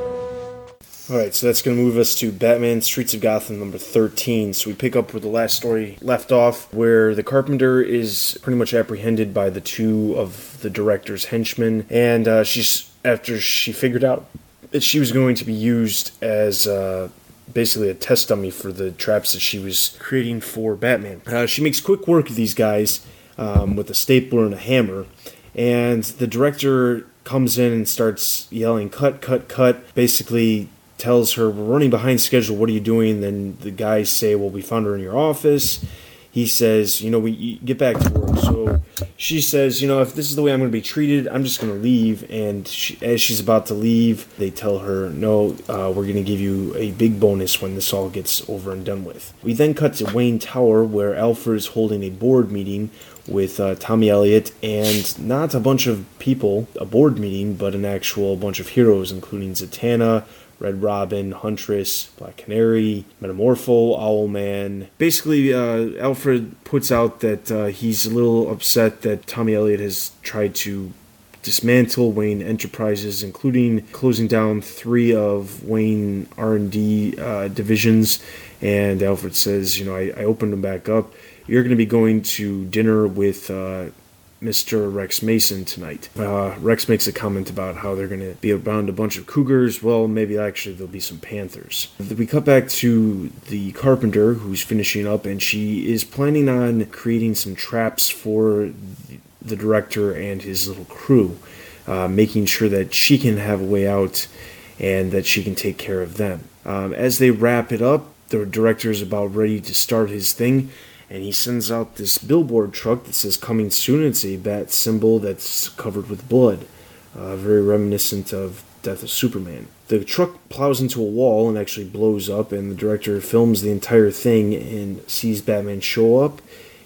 Alright, so that's going to move us to Batman Streets of Gotham number 13. So we pick up where the last story left off, where the Carpenter is pretty much apprehended by the two of the director's henchmen. And uh, she's, after she figured out that she was going to be used as uh, basically a test dummy for the traps that she was creating for Batman, uh, she makes quick work of these guys um, with a stapler and a hammer. And the director comes in and starts yelling, cut, cut, cut. Basically tells her, we're running behind schedule. What are you doing? Then the guys say, well, we found her in your office. He says, you know, we get back to work. So she says, you know, if this is the way I'm going to be treated, I'm just going to leave. And she, as she's about to leave, they tell her, no, uh, we're going to give you a big bonus when this all gets over and done with. We then cut to Wayne Tower, where Alfred is holding a board meeting with uh, Tommy Elliott and not a bunch of people, a board meeting, but an actual bunch of heroes, including Zatanna, Red Robin, Huntress, Black Canary, Metamorpho, Owlman. Basically, uh, Alfred puts out that uh, he's a little upset that Tommy Elliott has tried to dismantle Wayne Enterprises, including closing down three of Wayne R&D uh, divisions. And Alfred says, you know, I, I opened them back up. You're going to be going to dinner with uh, Mr. Rex Mason tonight. Uh, Rex makes a comment about how they're going to be around a bunch of cougars. Well, maybe actually there'll be some panthers. We cut back to the carpenter who's finishing up, and she is planning on creating some traps for the director and his little crew, uh, making sure that she can have a way out and that she can take care of them. Um, as they wrap it up, the director is about ready to start his thing and he sends out this billboard truck that says "Coming Soon." It's a bat symbol that's covered with blood, uh, very reminiscent of Death of Superman. The truck plows into a wall and actually blows up, and the director films the entire thing and sees Batman show up.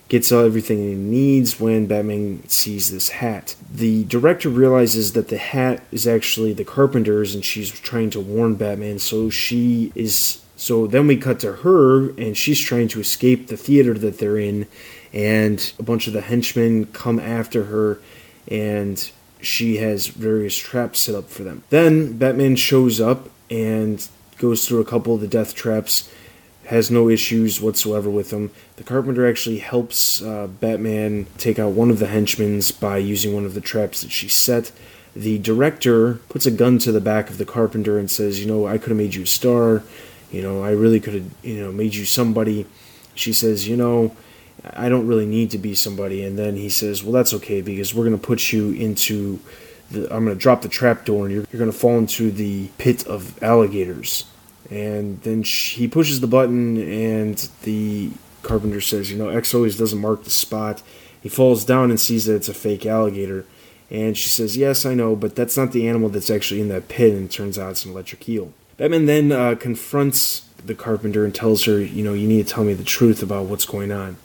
Gets everything he needs when Batman sees this hat. The director realizes that the hat is actually the carpenter's, and she's trying to warn Batman, so she is so then we cut to her, and she's trying to escape the theater that they're in, and a bunch of the henchmen come after her, and she has various traps set up for them. Then Batman shows up and goes through a couple of the death traps, has no issues whatsoever with them. The Carpenter actually helps uh, Batman take out one of the henchmen by using one of the traps that she set. The director puts a gun to the back of the Carpenter and says, You know, I could have made you a star you know, I really could have, you know, made you somebody. She says, you know, I don't really need to be somebody. And then he says, well, that's okay because we're going to put you into the, I'm going to drop the trap door and you're, you're going to fall into the pit of alligators. And then she, he pushes the button and the carpenter says, you know, X always doesn't mark the spot. He falls down and sees that it's a fake alligator. And she says, yes, I know, but that's not the animal that's actually in that pit. And turns out it's an electric eel. Batman then uh, confronts the carpenter and tells her, you know, you need to tell me the truth about what's going on.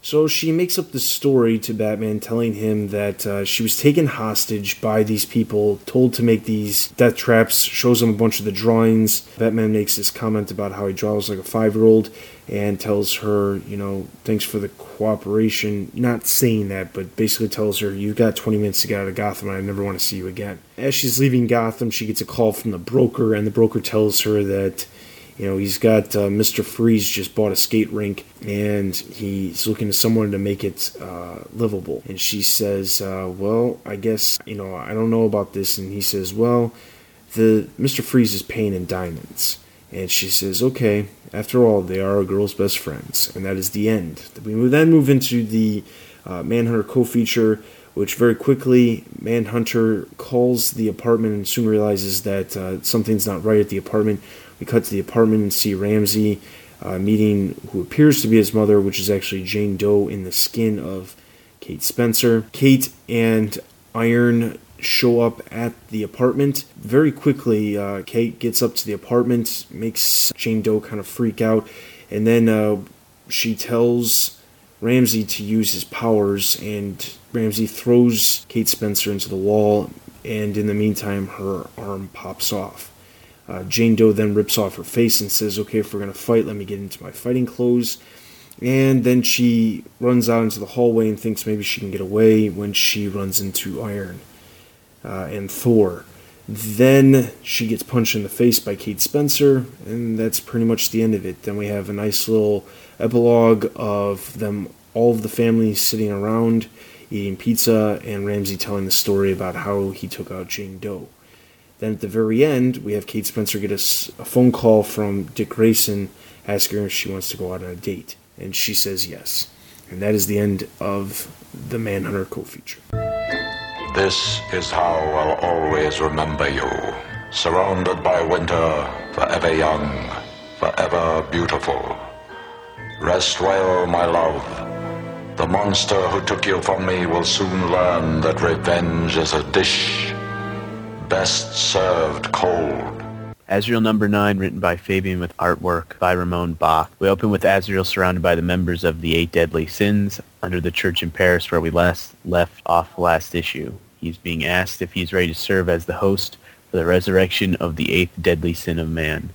So she makes up the story to Batman, telling him that uh, she was taken hostage by these people, told to make these death traps, shows him a bunch of the drawings. Batman makes this comment about how he draws like a five year old and tells her, you know, thanks for the cooperation. Not saying that, but basically tells her, you've got 20 minutes to get out of Gotham and I never want to see you again. As she's leaving Gotham, she gets a call from the broker, and the broker tells her that you know, he's got uh, Mr. Freeze just bought a skate rink and he's looking to someone to make it uh, livable. And she says, uh, Well, I guess, you know, I don't know about this. And he says, Well, the Mr. Freeze is paying in diamonds. And she says, Okay, after all, they are a girl's best friends. And that is the end. We then move into the uh, Manhunter co feature which very quickly Manhunter calls the apartment and soon realizes that uh, something's not right at the apartment. We cut to the apartment and see Ramsey uh, meeting who appears to be his mother, which is actually Jane Doe in the skin of Kate Spencer. Kate and Iron show up at the apartment. Very quickly, uh, Kate gets up to the apartment, makes Jane Doe kind of freak out, and then uh, she tells Ramsey to use his powers, and Ramsey throws Kate Spencer into the wall, and in the meantime, her arm pops off. Uh, Jane Doe then rips off her face and says, Okay, if we're going to fight, let me get into my fighting clothes. And then she runs out into the hallway and thinks maybe she can get away when she runs into Iron uh, and Thor. Then she gets punched in the face by Kate Spencer, and that's pretty much the end of it. Then we have a nice little epilogue of them, all of the family sitting around eating pizza, and Ramsey telling the story about how he took out Jane Doe. Then at the very end, we have Kate Spencer get a, a phone call from Dick Grayson asking her if she wants to go out on a date. And she says yes. And that is the end of the Manhunter co feature. This is how I'll always remember you. Surrounded by winter, forever young, forever beautiful. Rest well, my love. The monster who took you from me will soon learn that revenge is a dish best served cold. Azrael number 9, written by Fabian with artwork by Ramon Bachs. We open with Azrael surrounded by the members of the Eight Deadly Sins under the church in Paris where we last left off last issue. He's being asked if he's ready to serve as the host for the resurrection of the eighth deadly sin of man.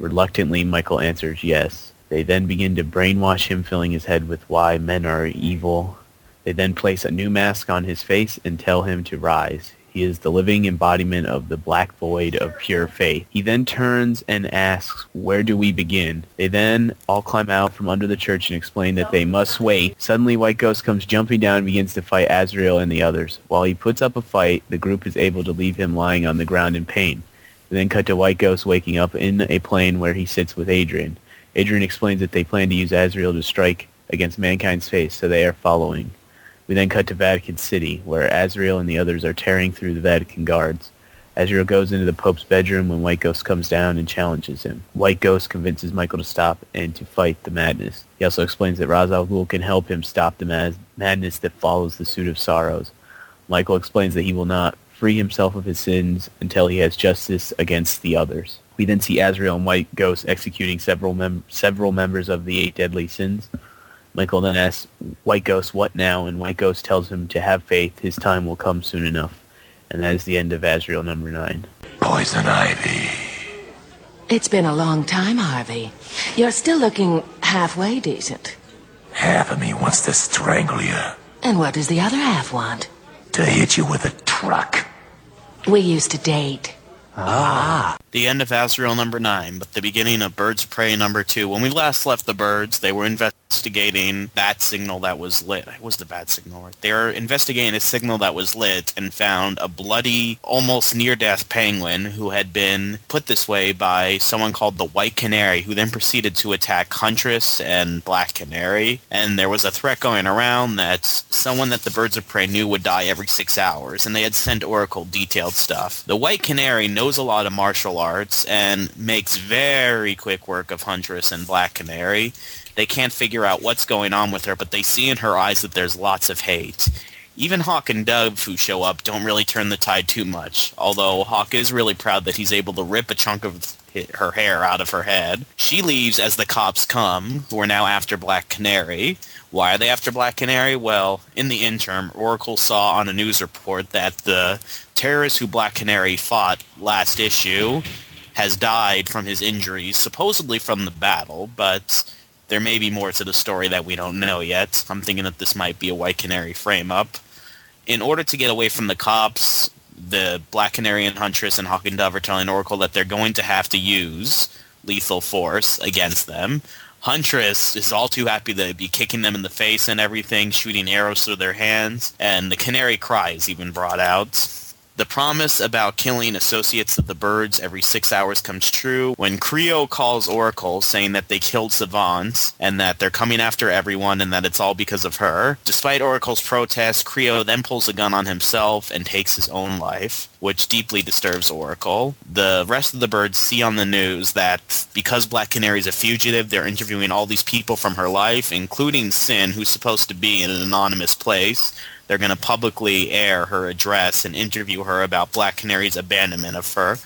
Reluctantly, Michael answers yes. They then begin to brainwash him, filling his head with why men are evil. They then place a new mask on his face and tell him to rise. He is the living embodiment of the black void of pure faith. He then turns and asks, where do we begin? They then all climb out from under the church and explain that they must wait. Suddenly White Ghost comes jumping down and begins to fight Azrael and the others. While he puts up a fight, the group is able to leave him lying on the ground in pain. We then cut to White Ghost waking up in a plane where he sits with Adrian. Adrian explains that they plan to use Azrael to strike against mankind's face, so they are following. We then cut to Vatican City, where Azrael and the others are tearing through the Vatican guards. Azrael goes into the Pope's bedroom when White Ghost comes down and challenges him. White Ghost convinces Michael to stop and to fight the madness. He also explains that Ra's al Ghul can help him stop the mad- madness that follows the Suit of Sorrows. Michael explains that he will not free himself of his sins until he has justice against the others. We then see Azrael and White Ghost executing several mem- several members of the Eight Deadly Sins. Michael then asks White Ghost what now, and White Ghost tells him to have faith, his time will come soon enough. And that is the end of Azrael number nine. Poison ivy. It's been a long time, Harvey. You're still looking halfway decent. Half of me wants to strangle you. And what does the other half want? To hit you with a truck. We used to date. Ah. The end of Azrael number 9, but the beginning of Birds of Prey number 2. When we last left the birds, they were investigating bat signal that was lit. It was the bad signal, right? They were investigating a signal that was lit and found a bloody, almost near-death penguin who had been put this way by someone called the White Canary, who then proceeded to attack Huntress and Black Canary. And there was a threat going around that someone that the Birds of Prey knew would die every six hours, and they had sent Oracle detailed stuff. The White Canary knows a lot of martial arts and makes very quick work of Huntress and Black Canary. They can't figure out what's going on with her, but they see in her eyes that there's lots of hate. Even Hawk and Dove, who show up, don't really turn the tide too much, although Hawk is really proud that he's able to rip a chunk of her hair out of her head. She leaves as the cops come, who are now after Black Canary. Why are they after Black Canary? Well, in the interim, Oracle saw on a news report that the terrorist who Black Canary fought last issue has died from his injuries, supposedly from the battle, but there may be more to the story that we don't know yet. I'm thinking that this might be a White Canary frame-up. In order to get away from the cops, the Black Canary and Huntress and Hawk and Dove are telling Oracle that they're going to have to use lethal force against them. Huntress is all too happy to be kicking them in the face and everything, shooting arrows through their hands, and the canary cry is even brought out. The promise about killing associates of the birds every six hours comes true when Creote calls Oracle saying that they killed Savant and that they're coming after everyone and that it's all because of her. Despite Oracle's protest, Creote then pulls a gun on himself and takes his own life, which deeply disturbs Oracle. The rest of the birds see on the news that because Black Canary is a fugitive, they're interviewing all these people from her life, including Sin, who's supposed to be in an anonymous place they're going to publicly air her address and interview her about Black Canary's abandonment of her.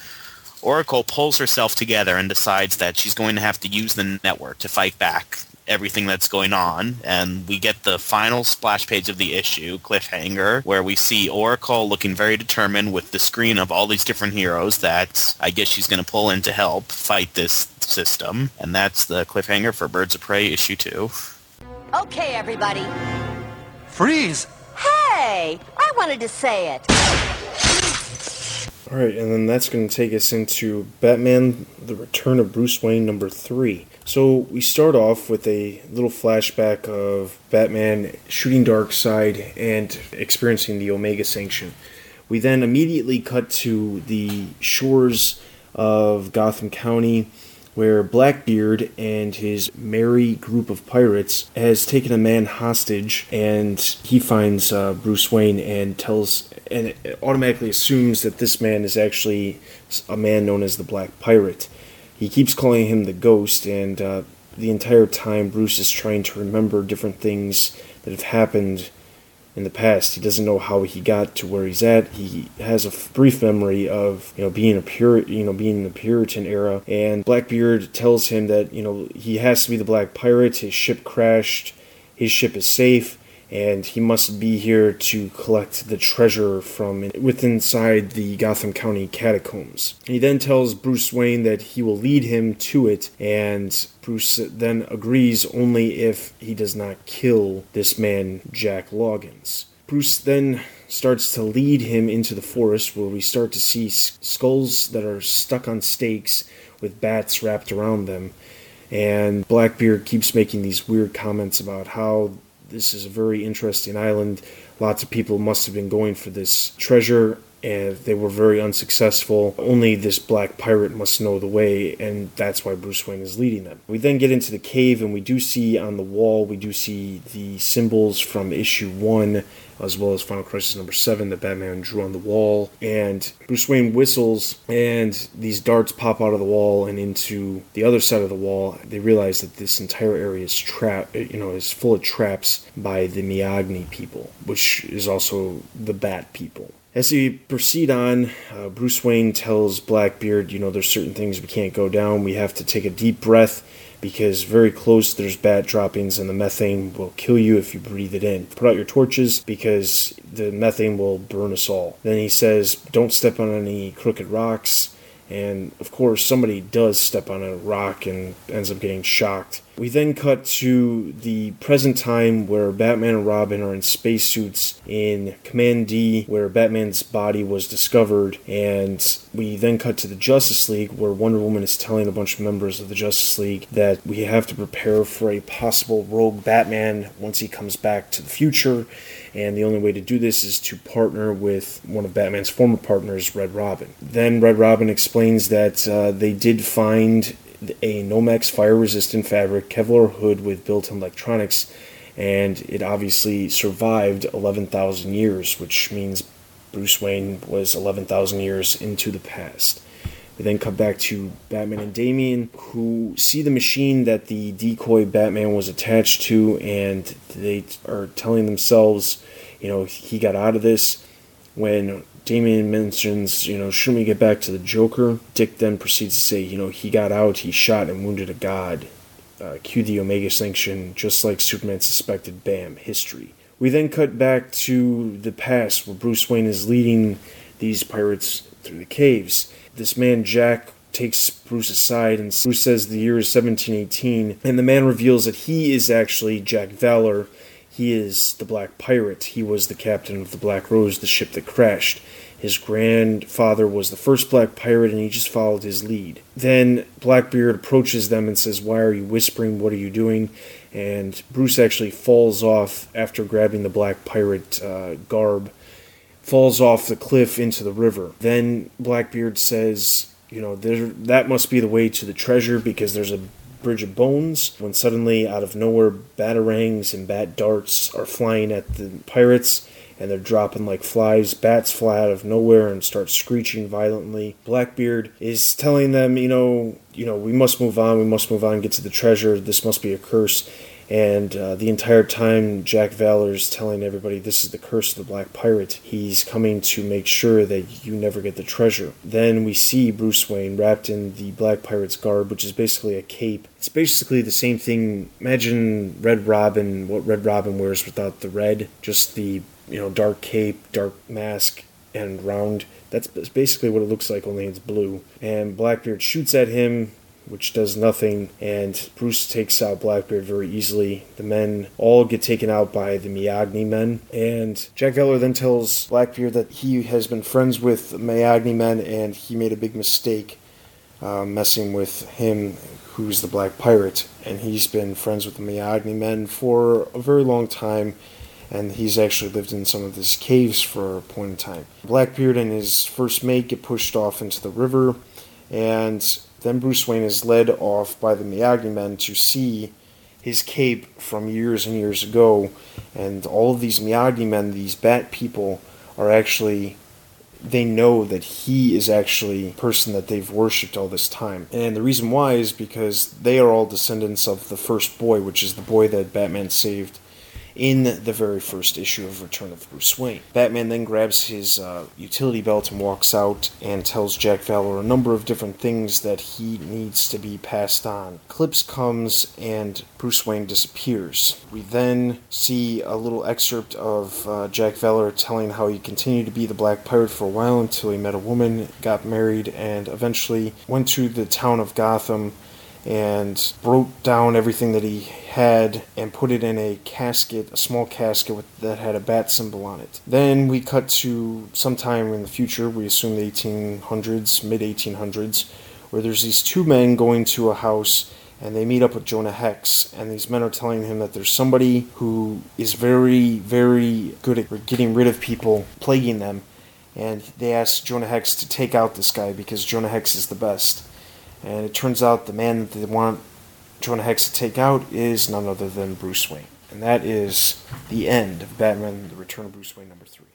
Oracle pulls herself together and decides that she's going to have to use the network to fight back everything that's going on. And we get the final splash page of the issue, cliffhanger, where we see Oracle looking very determined with the screen of all these different heroes that I guess she's going to pull in to help fight this system. And that's the cliffhanger for Birds of Prey issue 2. Okay, everybody. Freeze! Hey, I wanted to say it. All right, and then that's going to take us into Batman: The Return of Bruce Wayne number three. So we start off with a little flashback of Batman shooting Darkseid and experiencing the Omega Sanction. We then immediately cut to the shores of Gotham County, where Blackbeard and his merry group of pirates has taken a man hostage, and he finds uh, Bruce Wayne and tells and automatically assumes that this man is actually a man known as the Black Pirate. He keeps calling him the Ghost, and uh, the entire time Bruce is trying to remember different things that have happened in the past. He doesn't know how he got to where he's at. He has a brief memory of you know being a pure you know being in the Puritan era, and Blackbeard tells him that you know he has to be the Black Pirate. His ship crashed. His ship is safe and he must be here to collect the treasure from within inside the Gotham County catacombs. He then tells Bruce Wayne that he will lead him to it, and Bruce then agrees only if he does not kill this man, Jack Loggins. Bruce then starts to lead him into the forest where we start to see skulls that are stuck on stakes with bats wrapped around them. And Blackbeard keeps making these weird comments about how this is a very interesting island. Lots of people must have been going for this treasure and they were very unsuccessful. Only this black pirate must know the way, and that's why Bruce Wayne is leading them. We then get into the cave, and we do see on the wall, we do see the symbols from issue one, as well as Final Crisis number seven that Batman drew on the wall. And Bruce Wayne whistles, and these darts pop out of the wall and into the other side of the wall. They realize that this entire area is trap, you know, is full of traps by the Miagani people, which is also the Bat people. As we proceed on, uh, Bruce Wayne tells Blackbeard, you know, there's certain things we can't go down. We have to take a deep breath because very close there's bat droppings and the methane will kill you if you breathe it in. Put out your torches because the methane will burn us all. Then he says, don't step on any crooked rocks. And of course, somebody does step on a rock and ends up getting shocked. We then cut to the present time where Batman and Robin are in spacesuits in Command D, where Batman's body was discovered. And we then cut to the Justice League, where Wonder Woman is telling a bunch of members of the Justice League that we have to prepare for a possible rogue Batman once he comes back to the future. And the only way to do this is to partner with one of Batman's former partners, Red Robin. Then Red Robin explains that uh, they did find a Nomex fire resistant fabric Kevlar hood with built in electronics, and it obviously survived 11,000 years, which means Bruce Wayne was 11,000 years into the past. We then cut back to Batman and Damian, who see the machine that the decoy Batman was attached to, and they are telling themselves, you know, he got out of this. When Damian mentions, you know, shouldn't we get back to the Joker? Dick then proceeds to say, you know, he got out, he shot and wounded a god. Uh, cue the Omega Sanction, just like Superman suspected, bam, history. We then cut back to the past where Bruce Wayne is leading these pirates through the caves. This man, Jack, takes Bruce aside and Bruce says the year is 1718, and the man reveals that he is actually Jack Valor, he is the Black Pirate. He was the captain of the Black Rose, the ship that crashed. His grandfather was the first Black Pirate, and he just followed his lead. Then Blackbeard approaches them and says, Why are you whispering? What are you doing? And Bruce actually falls off after grabbing the Black Pirate uh, garb, falls off the cliff into the river. Then Blackbeard says, You know, there, that must be the way to the treasure because there's a Bridge of Bones when suddenly, out of nowhere, batarangs and bat darts are flying at the pirates and they're dropping like flies. Bats fly out of nowhere and start screeching violently. Blackbeard is telling them, you know, you know, we must move on. We must move on. Get to the treasure. This must be a curse. And uh, the entire time, Jack Valor is telling everybody this is the curse of the Black Pirate. He's coming to make sure that you never get the treasure. Then we see Bruce Wayne wrapped in the Black Pirate's garb, which is basically a cape. It's basically the same thing. Imagine Red Robin, what Red Robin wears without the red, just the you know dark cape, dark mask, and round. That's basically what it looks like, only it's blue. And Blackbeard shoots at him which does nothing, and Bruce takes out Blackbeard very easily. The men all get taken out by the Miagani men, and Jack Valor then tells Blackbeard that he has been friends with the Miagani men and he made a big mistake uh, messing with him, who's the Black Pirate, and he's been friends with the Miagani men for a very long time. And he's actually lived in some of his caves for a point in time. Blackbeard and his first mate get pushed off into the river, and then Bruce Wayne is led off by the Miyagi men to see his cape from years and years ago, and all of these Miyagi men, these Bat people, are actually they know that he is actually person that they've worshipped all this time. And the reason why is because they are all descendants of the first boy, which is the boy that Batman saved in the very first issue of Return of Bruce Wayne. Batman then grabs his uh, utility belt and walks out and tells Jack Valor a number of different things that he needs to be passed on. Clips comes and Bruce Wayne disappears. We then see a little excerpt of uh, Jack Valor telling how he continued to be the Black Pirate for a while until he met a woman, got married, and eventually went to the town of Gotham and wrote down everything that he had and put it in a casket, a small casket with, that had a bat symbol on it. Then we cut to sometime in the future, we assume the 1800s, mid 1800s, where there's these two men going to a house and they meet up with Jonah Hex, and these men are telling him that there's somebody who is very, very good at getting rid of people, plaguing them, and they ask Jonah Hex to take out this guy because Jonah Hex is the best. And it turns out the man that they want Jonah Hex to take out is none other than Bruce Wayne. And that is the end of Batman The Return of Bruce Wayne number three.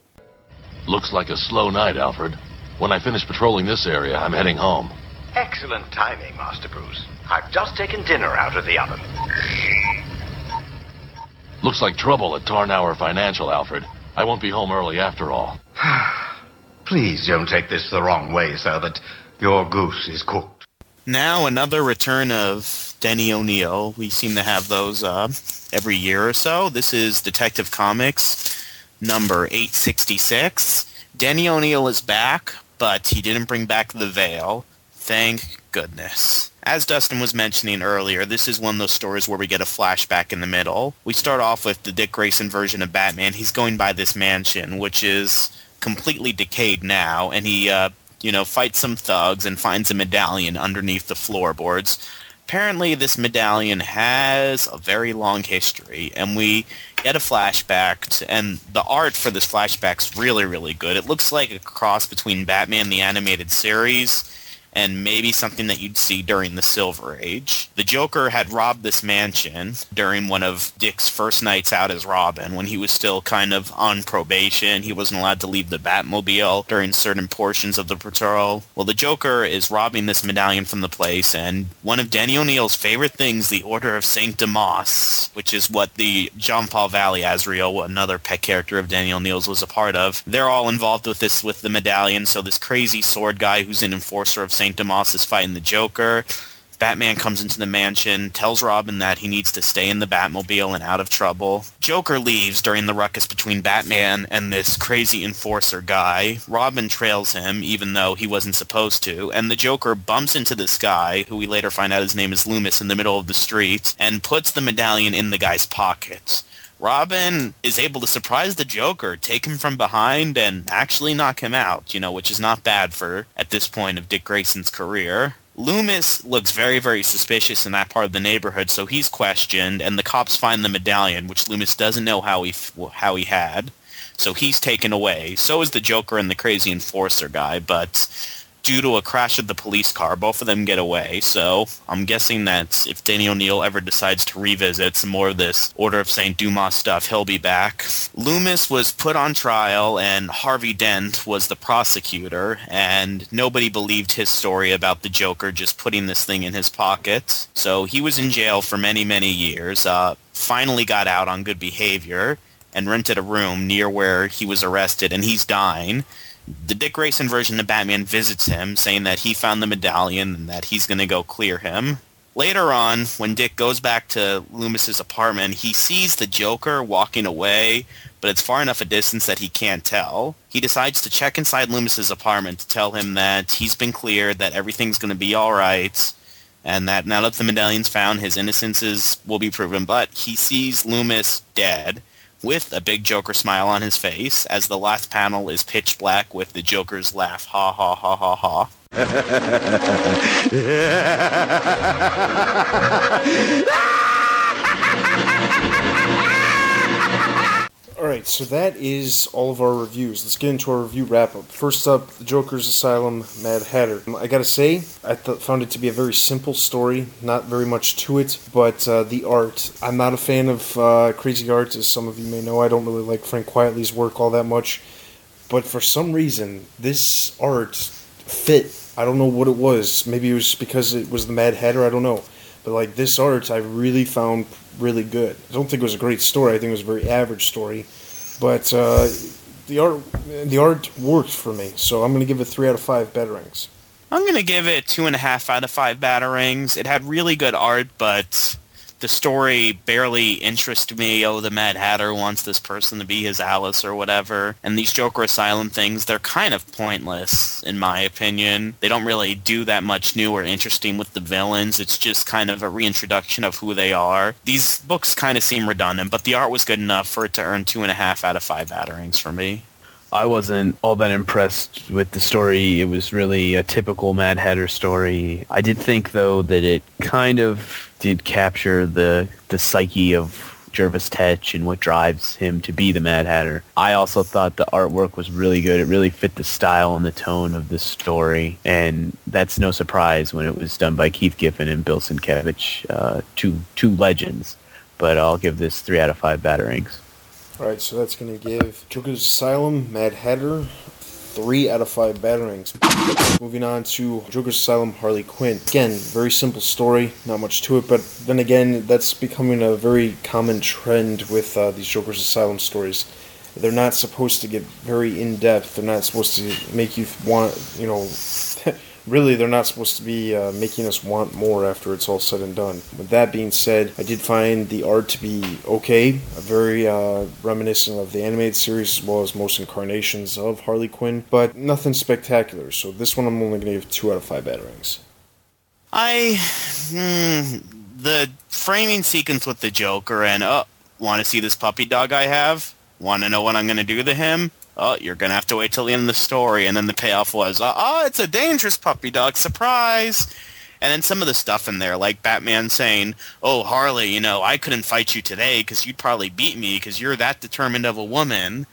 Looks like a slow night, Alfred. When I finish patrolling this area, I'm heading home. Excellent timing, Master Bruce. I've just taken dinner out of the oven. Looks like trouble at Tarnower Financial, Alfred. I won't be home early after all. (sighs) Please don't take this the wrong way, sir, that your goose is cooked. Now another return of Denny O'Neil. We seem to have those uh, every year or so. This is Detective Comics number 866. Denny O'Neil is back, but he didn't bring back the veil. Thank goodness. As Dustin was mentioning earlier, this is one of those stories where we get a flashback in the middle. We start off with the Dick Grayson version of Batman. He's going by this mansion, which is completely decayed now, and he uh, you know, fights some thugs and finds a medallion underneath the floorboards. Apparently, this medallion has a very long history, and we get a flashback, to, and the art for this flashback's really, really good. It looks like a cross between Batman the Animated Series and maybe something that you'd see during the Silver Age. The Joker had robbed this mansion during one of Dick's first nights out as Robin when he was still kind of on probation. He wasn't allowed to leave the Batmobile during certain portions of the patrol. Well, the Joker is robbing this medallion from the place, and one of Danny O'Neil's favorite things, the Order of St. Dumas, which is what the John Paul Valley Azrael, another pet character of Denny O'Neil's, was a part of. They're all involved with this with the medallion, so this crazy sword guy who's an enforcer of St. Dumas is fighting the Joker. Batman comes into the mansion, tells Robin that he needs to stay in the Batmobile and out of trouble. Joker leaves during the ruckus between Batman and this crazy enforcer guy. Robin trails him, even though he wasn't supposed to, and the Joker bumps into this guy, who we later find out his name is Loomis, in the middle of the street, and puts the medallion in the guy's pocket. Robin is able to surprise the Joker, take him from behind, and actually knock him out, you know, which is not bad for at this point of Dick Grayson's career. Loomis looks very, very suspicious in that part of the neighborhood, so he's questioned, and the cops find the medallion, which Loomis doesn't know how he how he had. So he's taken away. So is the Joker and the crazy enforcer guy, but due to a crash of the police car, both of them get away. So I'm guessing that if Danny O'Neill ever decides to revisit some more of this Order of St. Dumas stuff, he'll be back. Loomis was put on trial, and Harvey Dent was the prosecutor, and nobody believed his story about the Joker just putting this thing in his pocket. So he was in jail for many, many years. Uh, finally got out on good behavior and rented a room near where he was arrested, and he's dying the Dick Grayson version of Batman visits him, saying that he found the medallion and that he's going to go clear him. Later on, when Dick goes back to Loomis's apartment, he sees the Joker walking away, but it's far enough a distance that he can't tell. He decides to check inside Loomis's apartment to tell him that he's been cleared, that everything's going to be all right, and that now that the medallion's found, his innocence is, will be proven. But he sees Loomis dead, with a big Joker smile on his face as the last panel is pitch black with the Joker's laugh. Ha ha ha ha ha. (laughs) All right, so that is all of our reviews. Let's get into our review wrap up. First up, The Joker's Asylum, Mad Hatter. I gotta say, I th- found it to be a very simple story, not very much to it, but uh, the art. I'm not a fan of uh, crazy art, as some of you may know. I don't really like Frank Quitely's work all that much, but for some reason, this art fit. I don't know what it was. Maybe it was because it was the Mad Hatter, I don't know. But like this art, I really found really good. I don't think it was a great story. I think it was a very average story, but uh, the art the art worked for me. So I'm going to give it three out of five batarangs. I'm gonna give it two and a half out of five batarangs. It had really good art, but the story barely interested me. Oh, the Mad Hatter wants this person to be his Alice or whatever. And these Joker Asylum things, they're kind of pointless, in my opinion. They don't really do that much new or interesting with the villains. It's just kind of a reintroduction of who they are. These books kind of seem redundant, but the art was good enough for it to earn two and a half out of five batarangs for me. I wasn't all that impressed with the story. It was really a typical Mad Hatter story. I did think, though, that it kind of did capture the the psyche of Jervis Tetch and what drives him to be the Mad Hatter. I also thought the artwork was really good. It really fit the style and the tone of the story, and that's no surprise when it was done by Keith Giffen and Bill Sienkiewicz, uh, two two legends. But I'll give this three out of five batarangs. All right, so that's going to give Joker's Asylum, Mad Hatter, three out of five batarangs. Moving on to Joker's Asylum, Harley Quinn. Again, very simple story, not much to it, but then again, that's becoming a very common trend with uh, these Joker's Asylum stories. They're not supposed to get very in depth. They're not supposed to make you want, you know. (laughs) really, they're not supposed to be uh, making us want more after it's all said and done. With that being said, I did find the art to be okay, very uh, reminiscent of the animated series as well as most incarnations of Harley Quinn, but nothing spectacular. So this one I'm only going to give two out of five batarangs. I mm, the framing sequence with the Joker and oh, want to see this puppy dog I have? Want to know what I'm going to do to him? Oh, you're going to have to wait till the end of the story. And then the payoff was, uh, oh, it's a dangerous puppy dog. Surprise! And then some of the stuff in there, like Batman saying, oh, Harley, you know, I couldn't fight you today because you'd probably beat me because you're that determined of a woman.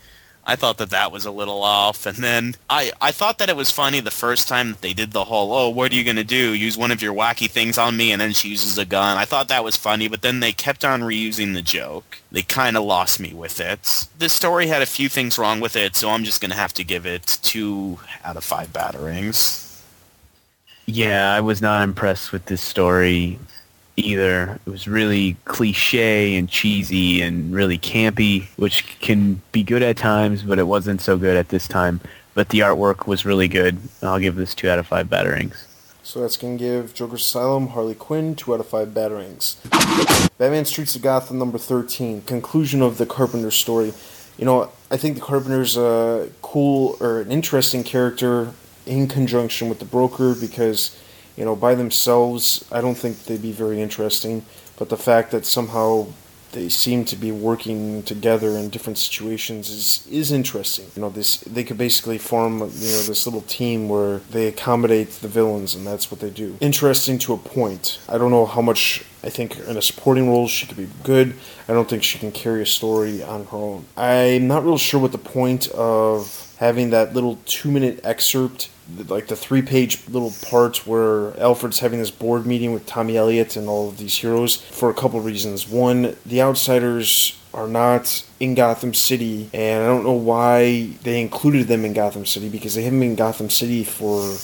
I thought that that was a little off. And then I, I thought that it was funny the first time that they did the whole, oh, what are you going to do? Use one of your wacky things on me and then she uses a gun. I thought that was funny, but then they kept on reusing the joke. They kind of lost me with it. The story had a few things wrong with it, so I'm just going to have to give it two out of five batarangs. Yeah, I was not impressed with this story either. It was really cliche and cheesy and really campy, which can be good at times, but it wasn't so good at this time. But the artwork was really good. I'll give this two out of five batarangs. So that's going to give Joker's Asylum, Harley Quinn, 2 out of 5 batarangs. Batman Streets of Gotham, number 13. Conclusion of the Carpenter story. You know, I think the Carpenter's a cool or an interesting character in conjunction with the Broker because, you know, by themselves, I don't think they'd be very interesting. But the fact that somehow they seem to be working together in different situations is is interesting. You know, this they could basically form you know this little team where they accommodate the villains, and that's what they do. Interesting to a point. I don't know how much. I think in a supporting role she could be good. I don't think she can carry a story on her own. I'm not real sure what the point of having that little two minute excerpt like the three page little parts where Alfred's having this board meeting with Tommy Elliott and all of these heroes for a couple reasons. One, the outsiders are not in Gotham City, and I don't know why they included them in Gotham City because they haven't been in Gotham City for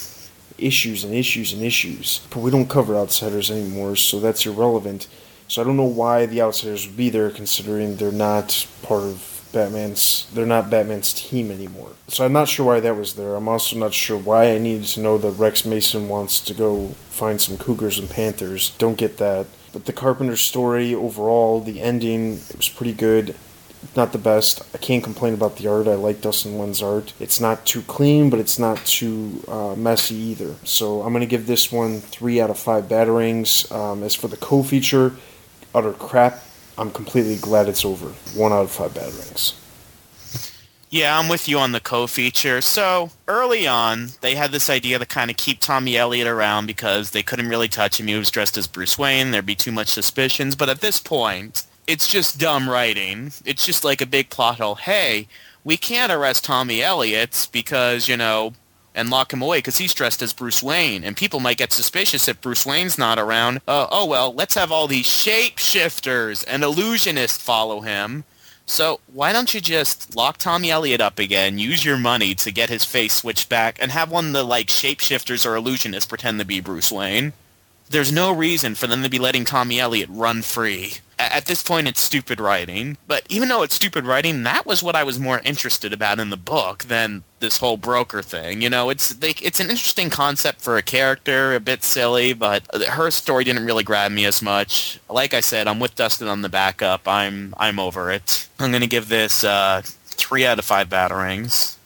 issues and issues and issues. But we don't cover outsiders anymore, so that's irrelevant. So I don't know why the outsiders would be there considering they're not part of Batman's they're not Batman's team anymore. So I'm not sure why that was there. I'm also not sure why I needed to know that Rex Mason wants to go find some cougars and panthers. Don't get that. But the Carpenter story overall, the ending, it was pretty good. Not the best. I can't complain about the art. I like Dustin Nguyen's art. It's not too clean, but it's not too uh, messy either. So I'm going to give this one 3 out of 5 batarangs. Um, as for the co-feature, utter crap. I'm completely glad it's over. One out of five batarangs. Yeah, I'm with you on the co-feature. So early on, they had this idea to kind of keep Tommy Elliott around because they couldn't really touch him. He was dressed as Bruce Wayne. There'd be too much suspicions. But at this point, it's just dumb writing. It's just like a big plot hole. Hey, we can't arrest Tommy Elliott because, you know, and lock him away because he's dressed as Bruce Wayne, and people might get suspicious if Bruce Wayne's not around. Uh, oh well, let's have all these shapeshifters and illusionists follow him. So why don't you just lock Tommy Elliott up again, use your money to get his face switched back, and have one of the like shapeshifters or illusionists pretend to be Bruce Wayne? There's no reason for them to be letting Tommy Elliott run free. At this point, it's stupid writing. But even though it's stupid writing, that was what I was more interested about in the book than this whole broker thing. You know, it's like it's an interesting concept for a character, a bit silly, but her story didn't really grab me as much. Like I said, I'm with Dustin on the backup. I'm I'm over it. I'm gonna give this uh, three out of five batarangs.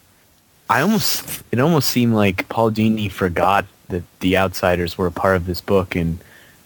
I almost it almost seemed like Paul Dini forgot that the outsiders were a part of this book and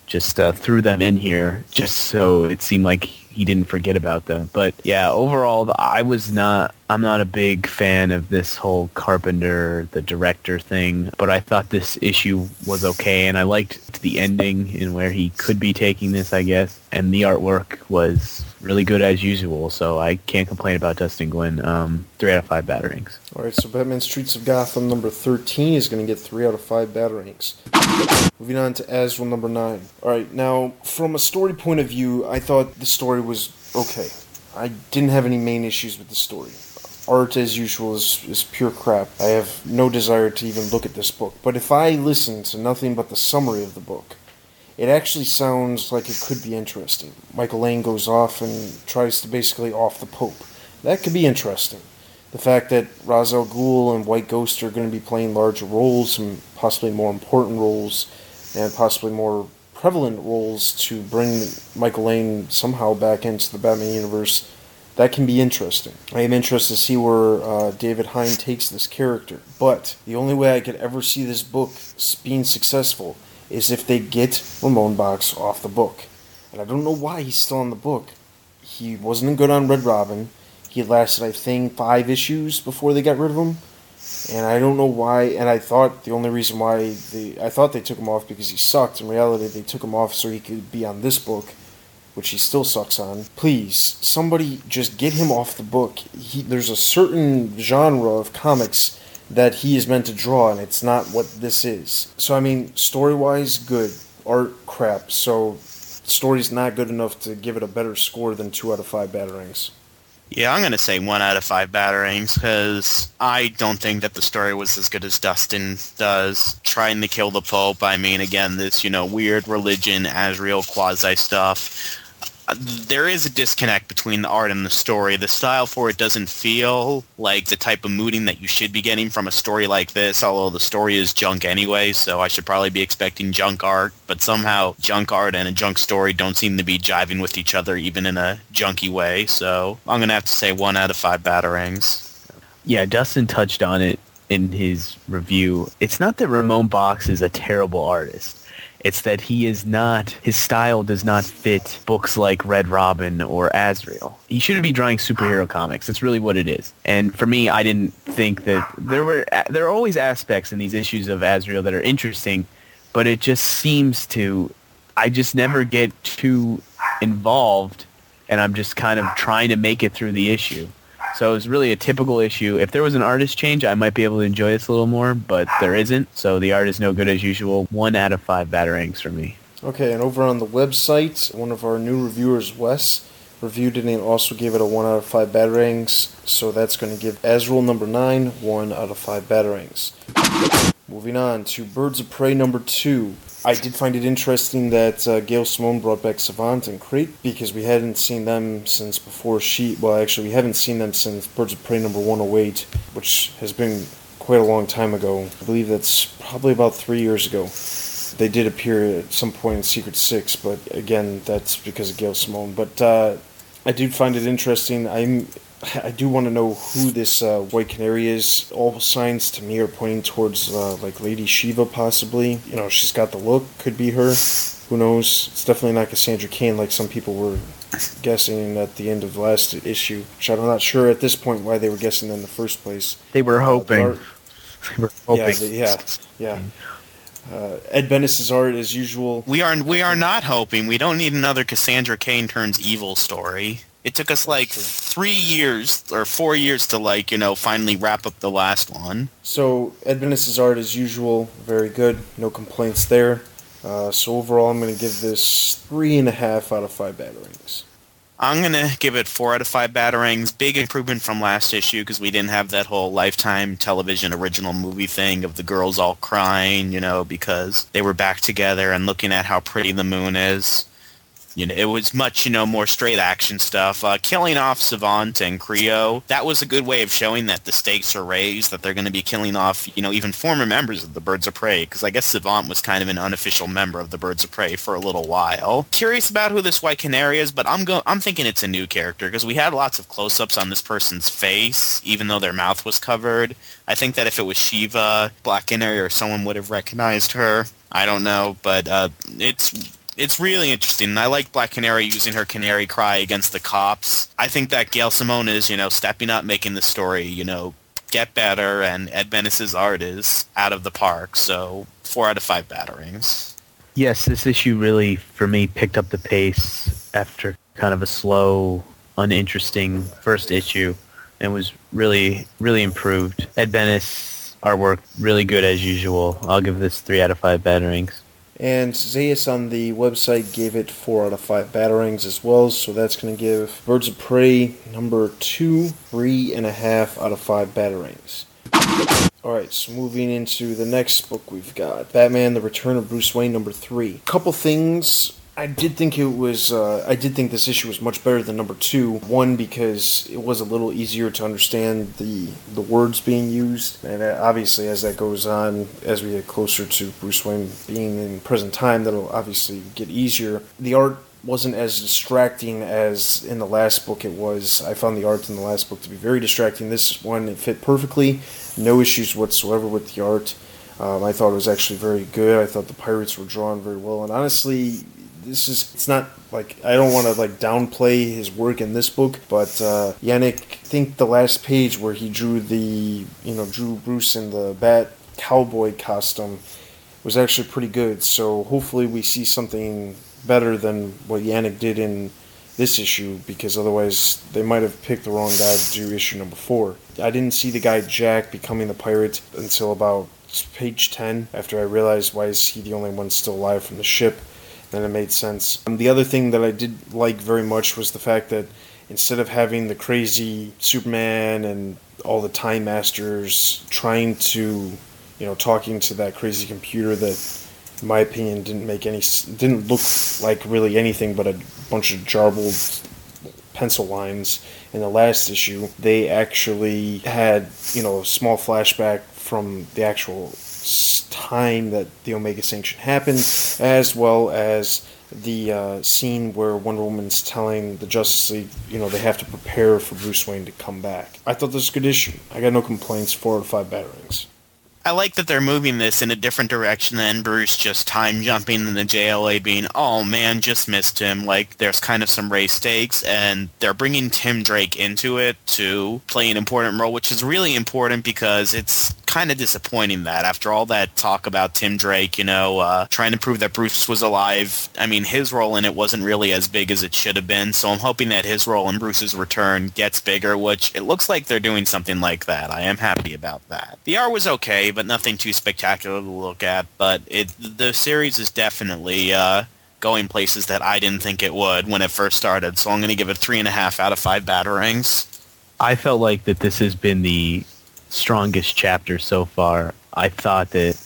just uh, threw them in here just so it seemed like he didn't forget about them. But yeah, overall, I was not. I'm not a big fan of this whole Carpenter, the director thing. But I thought this issue was okay, and I liked the ending in where he could be taking this, I guess. And the artwork was really good as usual, so I can't complain about Dustin Nguyen. Um, three out of five batarangs. All right, so Batman Streets of Gotham number 13 is going to get 3 out of 5 batarangs. Moving on to Azrael number 9. All right, now, from a story point of view, I thought the story was okay. I didn't have any main issues with the story. Art, as usual, is, is pure crap. I have no desire to even look at this book. But if I listen to nothing but the summary of the book, it actually sounds like it could be interesting. Michael Lane goes off and tries to basically off the Pope. That could be interesting. The fact that Ra's al Ghul and White Ghost are going to be playing larger roles and possibly more important roles and possibly more prevalent roles to bring Michael Lane somehow back into the Batman universe, that can be interesting. I am interested to see where uh, David Hine takes this character. But the only way I could ever see this book being successful is if they get Ramon Bachs off the book. And I don't know why he's still on the book. He wasn't good on Red Robin. He lasted, I think, five issues before they got rid of him. And I don't know why. And I thought the only reason why they, I thought they took him off because he sucked. In reality, they took him off so he could be on this book, which he still sucks on. Please, somebody just get him off the book. He, there's a certain genre of comics that he is meant to draw, and it's not what this is. So I mean, story wise, good. Art, crap. So story's not good enough to give it a better score than two out of five batarangs. Yeah, I'm going to say one out of five batarangs because I don't think that the story was as good as Dustin does. Trying to kill the Pope, I mean, again, this, you know, weird religion, Azrael quasi stuff. There is a disconnect between the art and the story. The style for it doesn't feel like the type of mooding that you should be getting from a story like this, although the story is junk anyway, so I should probably be expecting junk art. But somehow junk art and a junk story don't seem to be jiving with each other even in a junky way, so I'm going to have to say one out of five batarangs. Yeah, Dustin touched on it in his review. It's not that Ramon Bachs is a terrible artist. It's that he is not, his style does not fit books like Red Robin or Azrael. He shouldn't be drawing superhero comics. That's really what it is. And for me, I didn't think that there were, there are always aspects in these issues of Azrael that are interesting, but it just seems to, I just never get too involved and I'm just kind of trying to make it through the issue. So it was really a typical issue. If there was an artist change, I might be able to enjoy this a little more, but there isn't. So the art is no good as usual. One out of five batarangs for me. Okay, and over on the website, one of our new reviewers, Wes, reviewed it and also gave it a 1 out of 5 batarangs. So that's going to give Azrael number 9 1 out of 5 batarangs. Moving on to Birds of Prey number 2. I did find it interesting that uh, Gail Simone brought back Savant and Creote because we hadn't seen them since before she. Well, actually, we haven't seen them since Birds of Prey number 108, which has been quite a long time ago. I believe that's probably about three years ago. They did appear at some point in Secret Six, but again, that's because of Gail Simone. But uh, I do find it interesting. I'm I do want to know who this uh, White Canary is. All signs to me are pointing towards uh, like Lady Shiva, possibly. You know, she's got the look. Could be her. Who knows? It's definitely not Cassandra Cain like some people were guessing at the end of the last issue. Which I'm not sure at this point why they were guessing in the first place. They were hoping. Uh, They were hoping. yeah, the- yeah, yeah. Uh, Ed Benes's art, as usual. We are we are not hoping. We don't need another Cassandra Cain turns evil story. It took us like three years or four years to like you know finally wrap up the last one. So Ed Benes's art, as usual, very good. No complaints there. Uh, so overall, I'm going to give this three and a half out of five batarangs. I'm gonna give it four out of five batarangs. Big improvement from last issue because we didn't have that whole Lifetime television original movie thing of the girls all crying, you know, because they were back together and looking at how pretty the moon is. You know, it was much, you know, more straight action stuff. Uh, killing off Savant and Creote, that was a good way of showing that the stakes are raised, that they're going to be killing off, you know, even former members of the Birds of Prey, because I guess Savant was kind of an unofficial member of the Birds of Prey for a little while. Curious about who this White Canary is, but I'm go- I'm thinking it's a new character, because we had lots of close-ups on this person's face, even though their mouth was covered. I think that if it was Shiva, Black Canary, or someone would have recognized her. I don't know, but uh, it's it's really interesting. I like Black Canary using her canary cry against the cops. I think that Gail Simone is, you know, stepping up, making the story, you know, get better, and Ed Benes's art is out of the park. So four out of five batarangs. Yes, this issue really, for me, picked up the pace after kind of a slow, uninteresting first issue, and was really, really improved. Ed Benes artwork really good as usual. I'll give this three out of five batarangs. And Zayas on the website gave it 4 out of 5 batarangs as well, so that's going to give Birds of Prey number 2, 3.5 out of 5 batarangs. Alright, so moving into the next book we've got Batman The Return of Bruce Wayne number 3. A Couple things I did think it was. Uh, I did think this issue was much better than number two. One because it was a little easier to understand the the words being used, and uh, obviously as that goes on, as we get closer to Bruce Wayne being in present time, that'll obviously get easier. The art wasn't as distracting as in the last book it was. I found the art in the last book to be very distracting. This one it fit perfectly. No issues whatsoever with the art. Um, I thought it was actually very good. I thought the pirates were drawn very well, and honestly, this is it's not like I don't want to like downplay his work in this book, but uh, Yannick, I think the last page where he drew the you know drew Bruce in the bat cowboy costume was actually pretty good. So hopefully we see something better than what Yannick did in this issue because otherwise they might have picked the wrong guy to do issue number four. I didn't see the guy Jack becoming the pirate until about page 10 after I realized why is he the only one still alive from the ship then it made sense. Um, the other thing that I did like very much was the fact that instead of having the crazy Superman and all the Time Masters trying to, you know, talking to that crazy computer that, in my opinion, didn't make any, didn't look like really anything but a bunch of jarbled pencil lines in the last issue, they actually had, you know, a small flashback from the actual time that the Omega Sanction happened, as well as the uh, scene where Wonder Woman's telling the Justice League, you know, they have to prepare for Bruce Wayne to come back. I thought this was a good issue. I got no complaints. Four out of five batarangs. I like that they're moving this in a different direction than Bruce just time jumping and the JLA being, oh man, just missed him. Like there's kind of some race stakes and they're bringing Tim Drake into it to play an important role, which is really important because it's kind of disappointing that after all that talk about Tim Drake, you know, uh, trying to prove that Bruce was alive, I mean, his role in it wasn't really as big as it should have been. So I'm hoping that his role in Bruce's return gets bigger, which it looks like they're doing something like that. I am happy about that. The art was okay, but nothing too spectacular to look at. But it the series is definitely uh, going places that I didn't think it would when it first started. So I'm going to give it three and a half out of five batarangs. I felt like that this has been the strongest chapter so far. I thought that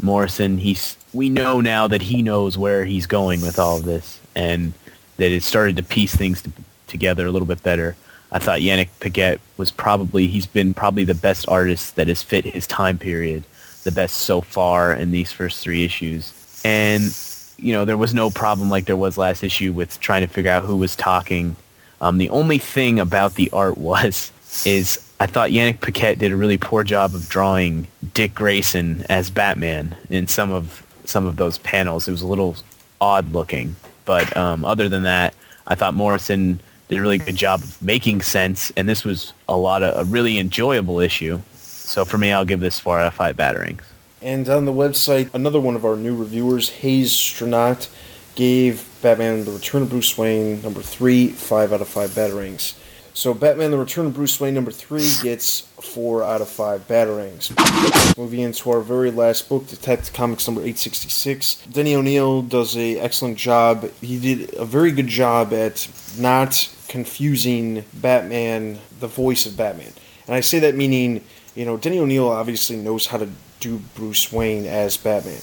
Morrison, he's we know now that he knows where he's going with all of this, and that it started to piece things to, together a little bit better. I thought Yannick Paquette was probably he's been probably the best artist that has fit his time period, the best so far in these first three issues. And you know there was no problem like there was last issue with trying to figure out who was talking. Um, the only thing about the art (laughs) was is I thought Yannick Paquette did a really poor job of drawing Dick Grayson as Batman in some of some of those panels. It was a little odd looking, but um, other than that, I thought Morrison did a really good job of making sense, and this was a lot of a really enjoyable issue. So for me, I'll give this four out of five batarangs. And on the website, another one of our new reviewers, Hayes Stranat, gave Batman The Return of Bruce Wayne number 3 5 out of 5 batarangs. So Batman The Return of Bruce Wayne number 3 gets 4 out of 5 batarangs. Moving into our very last book, Detective Comics number 866. Denny O'Neil does a excellent job. He did a very good job at not confusing Batman, the voice of Batman. And I say that meaning, you know, Denny O'Neil obviously knows how to do Bruce Wayne as Batman.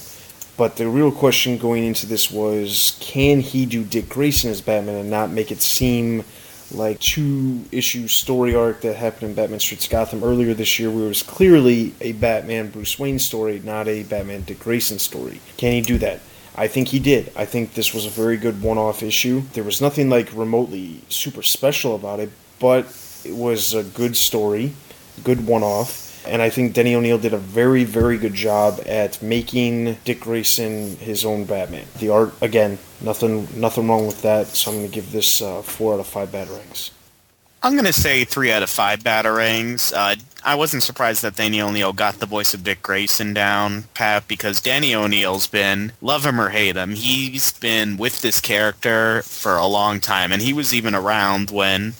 But the real question going into this was can he do Dick Grayson as Batman and not make it seem like two issue story arc that happened in Batman Streets Gotham earlier this year where it was clearly a Batman Bruce Wayne story, not a Batman Dick Grayson story. Can he do that? I think he did. I think this was a very good one off issue. There was nothing like remotely super special about it, but it was a good story, good one off. And I think Denny O'Neil did a very, very good job at making Dick Grayson his own Batman. The art, again, nothing, nothing wrong with that. So I'm going to give this uh, four out of five batarangs. I'm going to say three out of five batarangs. Uh, I wasn't surprised that Danny O'Neill got the voice of Dick Grayson down, Pat, because Danny O'Neill's been, love him or hate him, he's been with this character for a long time. And he was even around when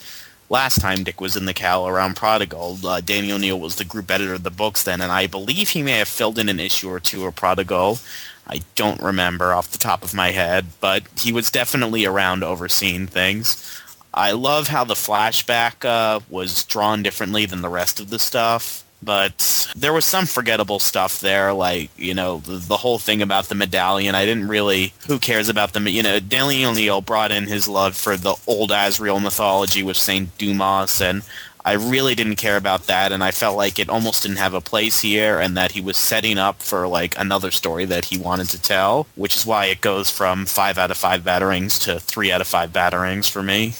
last time Dick was in the Cal around Prodigal. Uh, Danny O'Neill was the group editor of the books then, and I believe he may have filled in an issue or two of Prodigal. I don't remember off the top of my head, but he was definitely around overseeing things. I love how the flashback uh, was drawn differently than the rest of the stuff but there was some forgettable stuff there, like you know the, the, whole thing about the medallion. I didn't really. Who cares about the you know? Daniel O'Neil brought in his love for the old Azrael mythology with Saint Dumas, and I really didn't care about that, and I felt like it almost didn't have a place here, and that he was setting up for like another story that he wanted to tell, which is why it goes from five out of five batarangs to three out of five batarangs for me.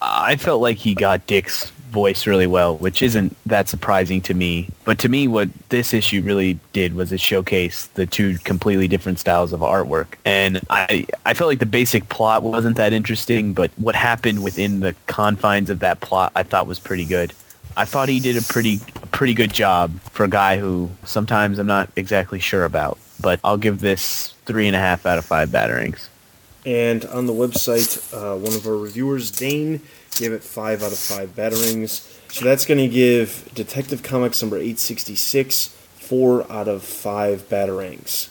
I felt like he got Dick's voice really well, which isn't that surprising to me. But to me, what this issue really did was it showcased the two completely different styles of artwork. And I, I felt like the basic plot wasn't that interesting, but what happened within the confines of that plot I thought was pretty good. I thought he did a pretty, pretty good job for a guy who sometimes I'm not exactly sure about. But I'll give this three and a half out of five batarangs. And on the website, uh, one of our reviewers, Dane, gave it 5 out of 5 batarangs. So that's going to give Detective Comics number 866 4 out of 5 batarangs.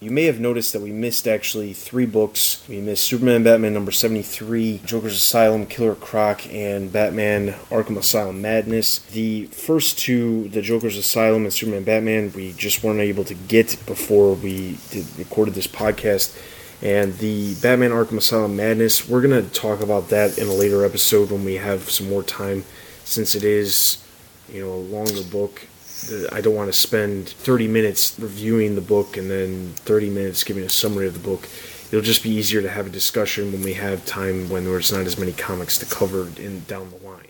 You may have noticed that we missed actually three books. We missed Superman Batman number 73, Joker's Asylum, Killer Croc, and Batman Arkham Asylum Madness. The first two, the Joker's Asylum and Superman Batman, we just weren't able to get before we did, recorded this podcast and the Batman Arkham Asylum Madness. We're going to talk about that in a later episode when we have some more time, since it is, you know, a longer book. I don't want to spend 30 minutes reviewing the book and then 30 minutes giving a summary of the book. It'll just be easier to have a discussion when we have time when there's not as many comics to cover in down the line.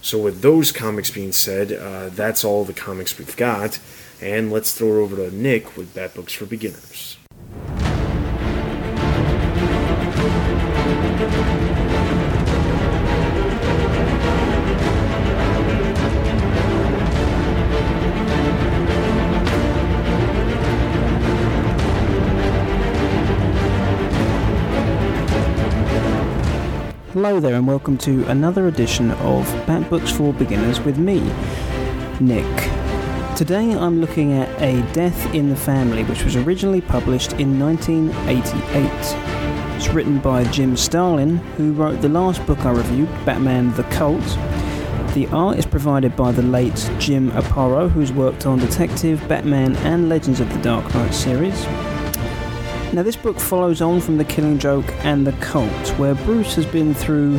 So with those comics being said, uh, that's all the comics we've got, and let's throw it over to Nick with Bat Books for Beginners. Hello there, and welcome to another edition of Bat Books for Beginners with me, Nick. Today I'm looking at A Death in the Family, which was originally published in 1988. It's written by Jim Starlin, who wrote the last book I reviewed, Batman the Cult. The art is provided by the late Jim Aparo, who's worked on Detective, Batman, and Legends of the Dark Knight series. Now, this book follows on from The Killing Joke and The Cult, where Bruce has been through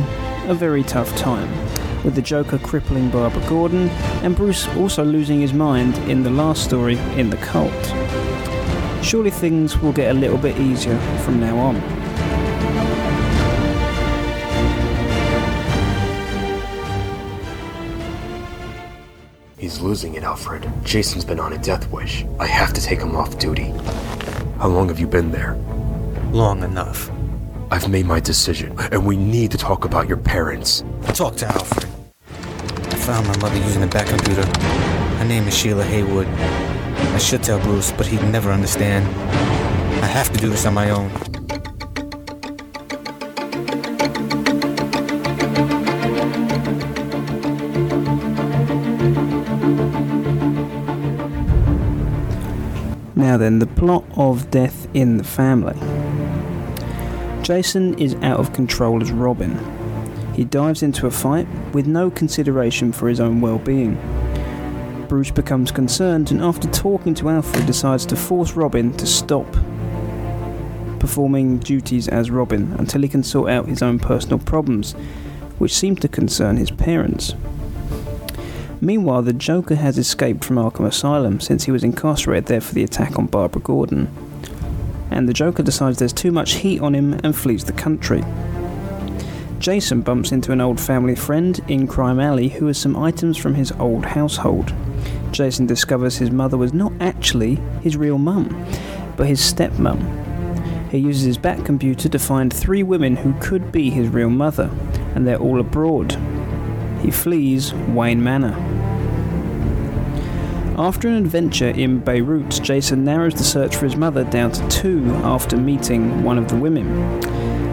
a very tough time, with the Joker crippling Barbara Gordon, and Bruce also losing his mind in the last story in The Cult. Surely things will get a little bit easier from now on. He's losing it, Alfred. Jason's been on a death wish. I have to take him off duty. How long have you been there? Long enough. I've made my decision, and we need to talk about your parents. Talk to Alfred. I found my mother using the Batcomputer. Her name is Sheila Haywood. I should tell Bruce, but he'd never understand. I have to do this on my own. Then, the plot of Death in the Family. Jason is out of control as Robin. He dives into a fight with no consideration for his own well being. Bruce becomes concerned and, after talking to Alfred, decides to force Robin to stop performing duties as Robin until he can sort out his own personal problems, which seem to concern his parents. Meanwhile, the Joker has escaped from Arkham Asylum since he was incarcerated there for the attack on Barbara Gordon. And the Joker decides there's too much heat on him and flees the country. Jason bumps into an old family friend in Crime Alley who has some items from his old household. Jason discovers his mother was not actually his real mum, but his stepmum. He uses his Batcomputer to find three women who could be his real mother, and they're all abroad. He flees Wayne Manor. After an adventure in Beirut, Jason narrows the search for his mother down to two after meeting one of the women.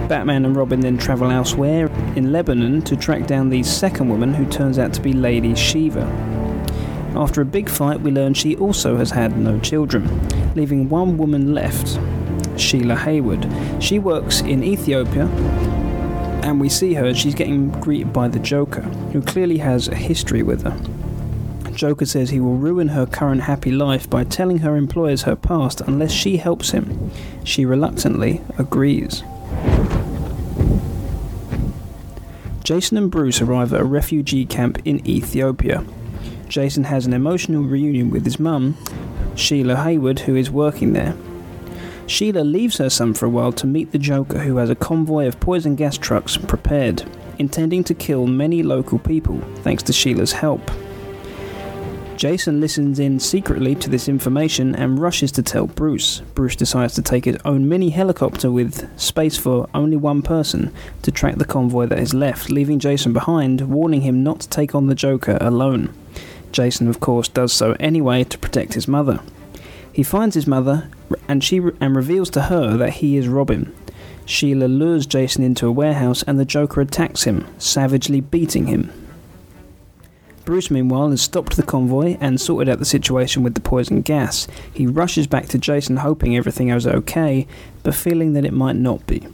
Batman and Robin then travel elsewhere in Lebanon to track down the second woman who turns out to be Lady Shiva. After a big fight, we learn she also has had no children, leaving one woman left, Sheila Haywood. She works in Ethiopia, and we see her, she's getting greeted by the Joker, who clearly has a history with her. Joker says he will ruin her current happy life by telling her employers her past unless she helps him. She reluctantly agrees. Jason and Bruce arrive at a refugee camp in Ethiopia. Jason has an emotional reunion with his mum, Sheila Haywood, who is working there. Sheila leaves her son for a while to meet the Joker, who has a convoy of poison gas trucks prepared, intending to kill many local people, thanks to Sheila's help. Jason listens in secretly to this information and rushes to tell Bruce. Bruce decides to take his own mini helicopter with space for only one person to track the convoy that is left, leaving Jason behind, warning him not to take on the Joker alone. Jason, of course, does so anyway to protect his mother. He finds his mother and she re- and reveals to her that he is Robin. Sheila lures Jason into a warehouse and the Joker attacks him, savagely beating him. Bruce, meanwhile, has stopped the convoy and sorted out the situation with the poison gas. He rushes back to Jason, hoping everything is okay, but feeling that it might not be.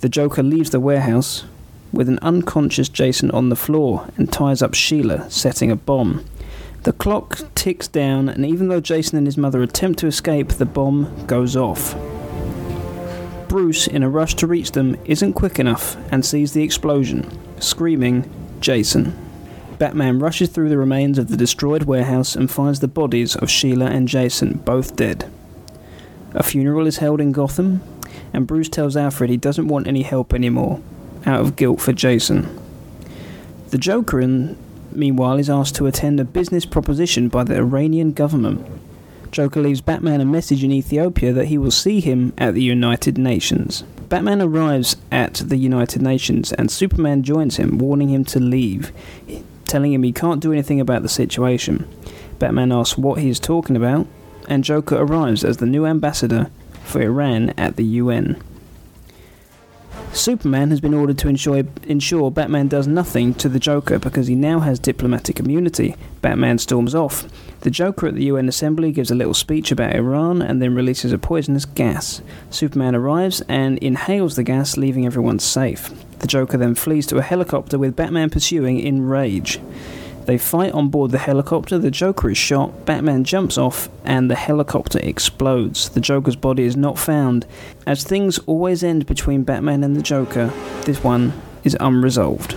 The Joker leaves the warehouse with an unconscious Jason on the floor and ties up Sheila, setting a bomb. The clock ticks down, and even though Jason and his mother attempt to escape, the bomb goes off. Bruce, in a rush to reach them, isn't quick enough and sees the explosion, screaming, Jason. Batman rushes through the remains of the destroyed warehouse and finds the bodies of Sheila and Jason, both dead. A funeral is held in Gotham, and Bruce tells Alfred he doesn't want any help anymore, out of guilt for Jason. The Joker, in, meanwhile, is asked to attend a business proposition by the Iranian government. Joker leaves Batman a message in Ethiopia that he will see him at the United Nations. Batman arrives at the United Nations and Superman joins him, warning him to leave, telling him he can't do anything about the situation. Batman asks what he is talking about, and Joker arrives as the new ambassador for Iran at the UN. Superman has been ordered to ensure, ensure Batman does nothing to the Joker because he now has diplomatic immunity. Batman storms off. The Joker at the UN assembly gives a little speech about Iran and then releases a poisonous gas. Superman arrives and inhales the gas, leaving everyone safe. The Joker then flees to a helicopter with Batman pursuing in rage. They fight on board the helicopter, the Joker is shot, Batman jumps off, and the helicopter explodes. The Joker's body is not found. As things always end between Batman and the Joker, this one is unresolved.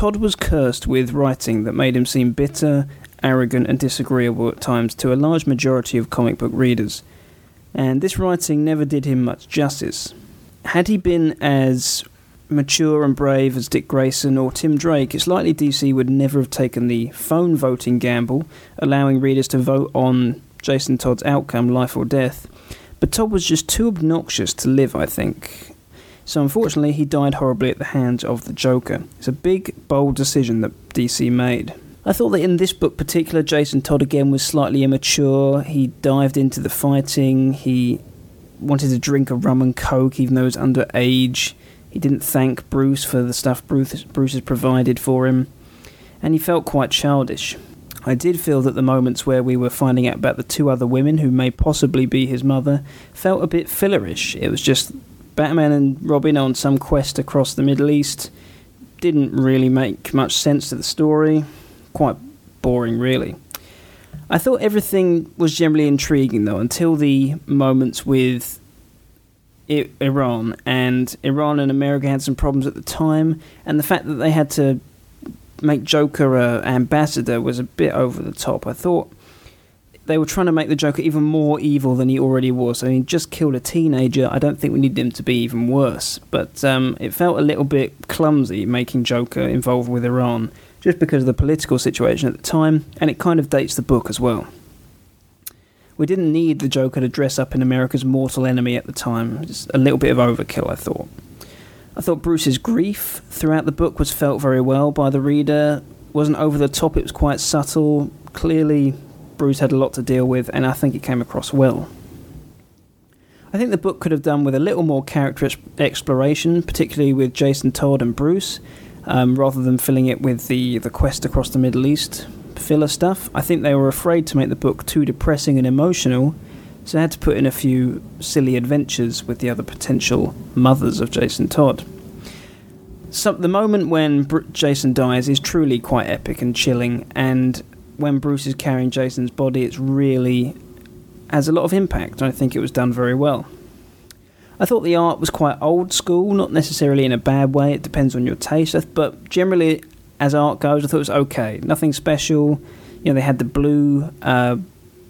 Todd was cursed with writing that made him seem bitter, arrogant, and disagreeable at times to a large majority of comic book readers, and this writing never did him much justice. Had he been as mature and brave as Dick Grayson or Tim Drake, it's likely DC would never have taken the phone voting gamble, allowing readers to vote on Jason Todd's outcome, life or death. But Todd was just too obnoxious to live, I think. So unfortunately, he died horribly at the hands of the Joker. It's a big, bold decision that DC made. I thought that in this book particular, Jason Todd again was slightly immature. He dived into the fighting. He wanted to drink a rum and coke even though he was underage. He didn't thank Bruce for the stuff Bruce, Bruce has provided for him. And he felt quite childish. I did feel that the moments where we were finding out about the two other women who may possibly be his mother felt a bit fillerish. It was just Batman and Robin on some quest across the Middle East. Didn't really make much sense to the story. Quite boring, really. I thought everything was generally intriguing, though, until the moments with I- Iran. And Iran and America had some problems at the time, and the fact that they had to make Joker an ambassador was a bit over the top. I thought they were trying to make the Joker even more evil than he already was. I mean, just killed a teenager. I don't think we need him to be even worse. But um, it felt a little bit clumsy making Joker involved with Iran, just because of the political situation at the time, and it kind of dates the book as well. We didn't need the Joker to dress up in America's mortal enemy at the time. Just a little bit of overkill, I thought. I thought Bruce's grief throughout the book was felt very well by the reader. wasn't over the top, it was quite subtle. Clearly, Bruce had a lot to deal with, and I think it came across well. I think the book could have done with a little more character exploration, particularly with Jason Todd and Bruce, um, rather than filling it with the, the quest across the Middle East filler stuff. I think they were afraid to make the book too depressing and emotional, so they had to put in a few silly adventures with the other potential mothers of Jason Todd. So the moment when Br- Jason dies is truly quite epic and chilling, and when Bruce is carrying Jason's body, it's really has a lot of impact, I think it was done very well. I thought the art was quite old school, not necessarily in a bad way. It depends on your taste, but generally, as art goes, I thought it was okay. Nothing special. You know, they had the blue uh,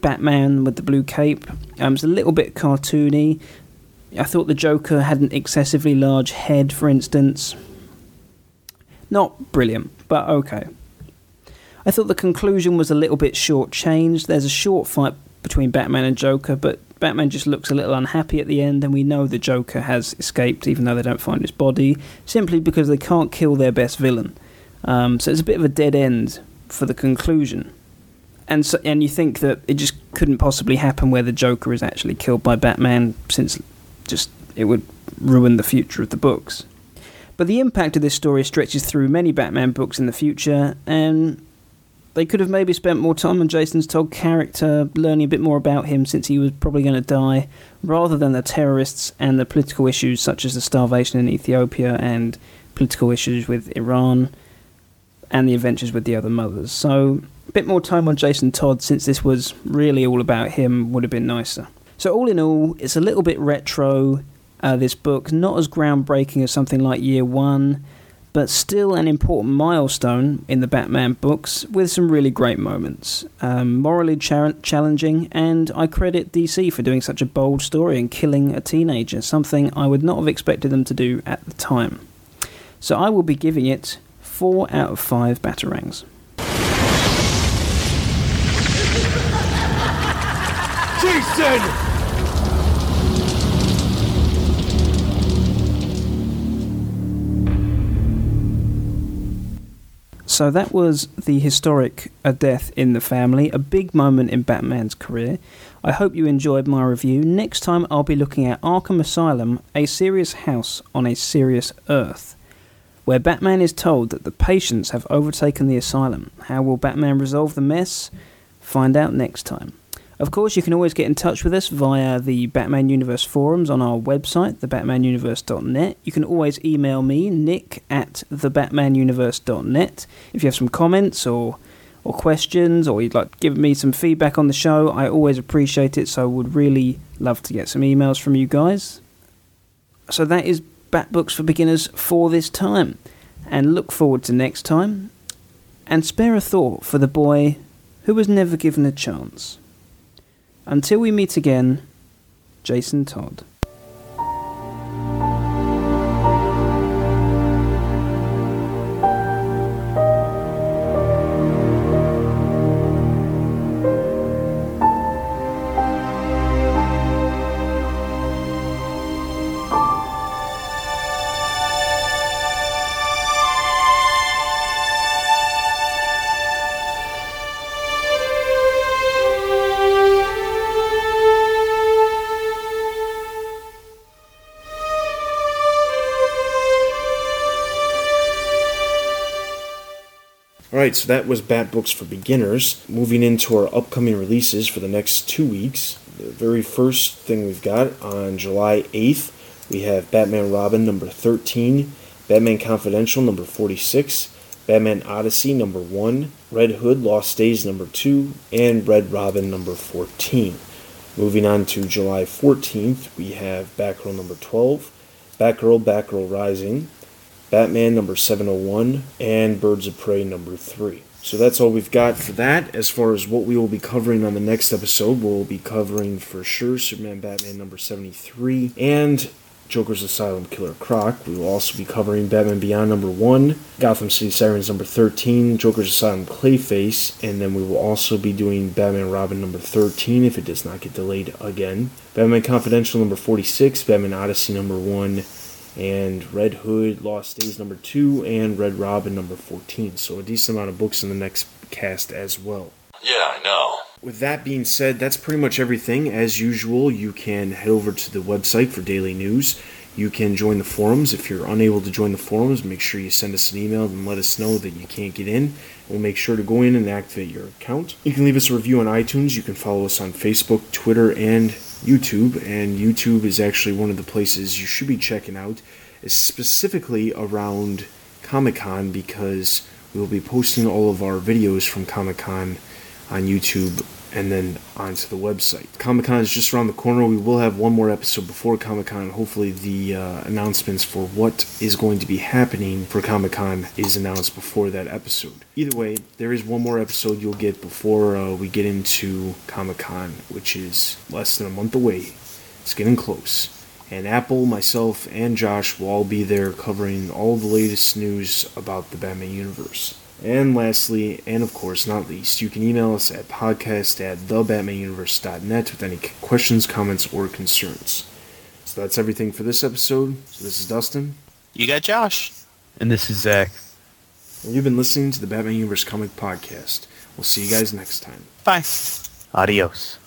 Batman with the blue cape. Um, it's a little bit cartoony. I thought the Joker had an excessively large head, for instance. Not brilliant, but okay. I thought the conclusion was a little bit short-changed. There's a short fight between Batman and Joker, but Batman just looks a little unhappy at the end, and we know the Joker has escaped, even though they don't find his body, simply because they can't kill their best villain. Um, so it's a bit of a dead end for the conclusion. And so, and you think that it just couldn't possibly happen where the Joker is actually killed by Batman, since just it would ruin the future of the books. But the impact of this story stretches through many Batman books in the future, and they could have maybe spent more time on Jason's Todd character, learning a bit more about him since he was probably going to die, rather than the terrorists and the political issues such as the starvation in Ethiopia and political issues with Iran and the adventures with the other mothers. So, a bit more time on Jason Todd since this was really all about him would have been nicer. So, all in all, it's a little bit retro, uh, this book, not as groundbreaking as something like Year One but still an important milestone in the Batman books with some really great moments. Um, morally cha- challenging, and I credit DC for doing such a bold story and killing a teenager, something I would not have expected them to do at the time. So I will be giving it 4 out of 5 Batarangs. Jason! So that was the historic A Death in the Family, a big moment in Batman's career. I hope you enjoyed my review. Next time I'll be looking at Arkham Asylum, a serious house on a serious earth, where Batman is told that the patients have overtaken the asylum. How will Batman resolve the mess? Find out next time. Of course, you can always get in touch with us via the Batman Universe forums on our website, thebatmanuniverse.net. You can always email me, nick at thebatmanuniverse.net. If you have some comments or or questions or you'd like to give me some feedback on the show, I always appreciate it, so I would really love to get some emails from you guys. So that is Bat Books for Beginners for this time. And look forward to next time. And spare a thought for the boy who was never given a chance. Until we meet again, Jason Todd. Alright, so that was Bat Books for Beginners. Moving into our upcoming releases for the next two weeks. The very first thing we've got on July 8th, we have Batman Robin number 13, Batman Confidential number 46, Batman Odyssey number 1, Red Hood Lost Days number 2, and Red Robin number 14. Moving on to July 14th, we have Batgirl number 12, Batgirl Batgirl Rising, Batman number 701, and Birds of Prey number 3. So that's all we've got for that. As far as what we will be covering on the next episode, we'll be covering for sure Superman Batman number 73 and Joker's Asylum Killer Croc. We will also be covering Batman Beyond number 1, Gotham City Sirens number 13, Joker's Asylum Clayface, and then we will also be doing Batman Robin number 13 if it does not get delayed again. Batman Confidential number 46, Batman Odyssey number 1, and Red Hood Lost Days number 2, and Red Robin number 14. So a decent amount of books in the next cast as well. Yeah, I know. With that being said, that's pretty much everything. As usual, you can head over to the website for daily news. You can join the forums. If you're unable to join the forums, make sure you send us an email and let us know that you can't get in. We'll make sure to go in and activate your account. You can leave us a review on iTunes. You can follow us on Facebook, Twitter, and YouTube. And YouTube is actually one of the places you should be checking out, specifically around Comic Con, because we will be posting all of our videos from Comic Con on YouTube and then onto the website. Comic Con is just around the corner. We will have one more episode before Comic Con. Hopefully, the uh, announcements for what is going to be happening for Comic Con is announced before that episode. Either way, there is one more episode you'll get before uh, we get into Comic Con, which is less than a month away. It's getting close. And Apple, myself, and Josh will all be there covering all the latest news about the Batman universe. And lastly, and of course not least, you can email us at podcast at thebatmanuniverse.net with any questions, comments, or concerns. So that's everything for this episode. So this is Dustin. You got Josh. And this is Zach. And you've been listening to the Batman Universe Comic Podcast. We'll see you guys next time. Bye. Adios.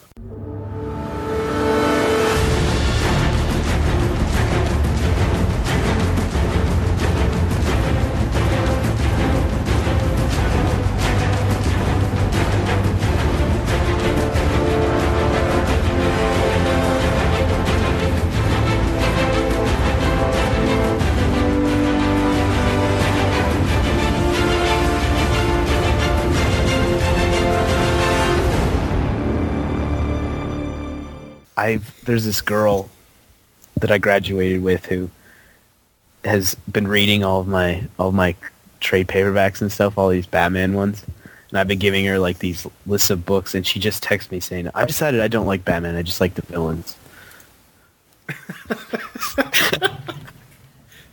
There's this girl that I graduated with who has been reading all of my all of my trade paperbacks and stuff, all these Batman ones. And I've been giving her like these lists of books and she just texts me saying, I've decided I don't like Batman, I just like the villains. (laughs)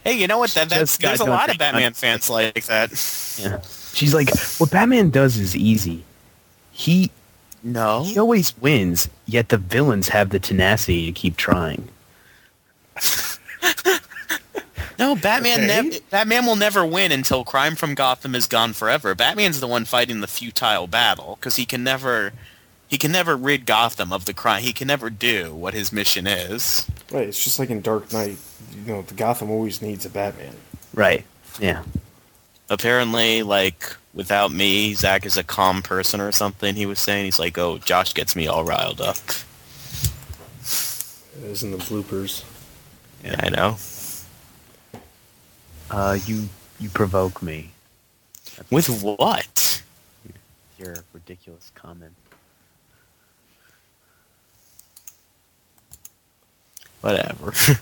Hey, you know what? That, that's, Just there's a lot of Batman fans like that. Yeah. She's like, what Batman does is easy. He no. He always wins, yet the villains have the tenacity to keep trying. (laughs) No, Batman. Okay. nev- Batman will never win until crime from Gotham is gone forever. Batman's the one fighting the futile battle because he can never, he can never rid Gotham of the crime. He can never do what his mission is. Right, it's just like in Dark Knight. You know, the Gotham always needs a Batman. Right. Yeah. Apparently, like without me, Zach is a calm person or something. He was saying he's like, oh, Josh gets me all riled up. It is in the bloopers. Yeah, I know. Uh, you you provoke me. With what? Your ridiculous comment. Whatever. (laughs)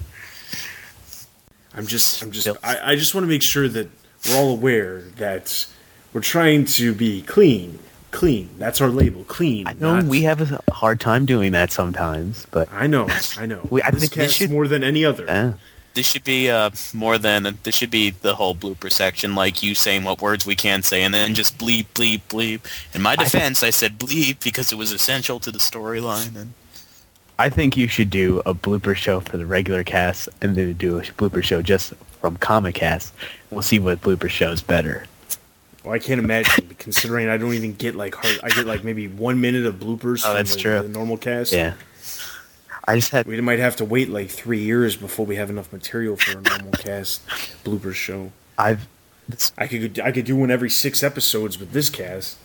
I'm just, I'm just, I, I just want to make sure that we're all aware that we're trying to be clean. Clean. That's our label. Clean. I know not- we have a hard time doing that sometimes, but I know. I know. We- I this think this cast should- more than any other. yeah. This should be uh, more than this should be the whole blooper section, like you saying what words we can't say, and then just bleep, bleep, bleep. In my defense, I said bleep because it was essential to the storyline. And I think you should do a blooper show for the regular cast, and then do a blooper show just from Comic Cast. We'll see what blooper show's better. Well, I can't imagine, (laughs) considering I don't even get like hard. I get like maybe one minute of bloopers. Oh, from that's true. The normal cast. Yeah. I just had We might have to wait like three years before we have enough material for a normal (laughs) cast bloopers show. I've I could I could do one every six episodes with this cast.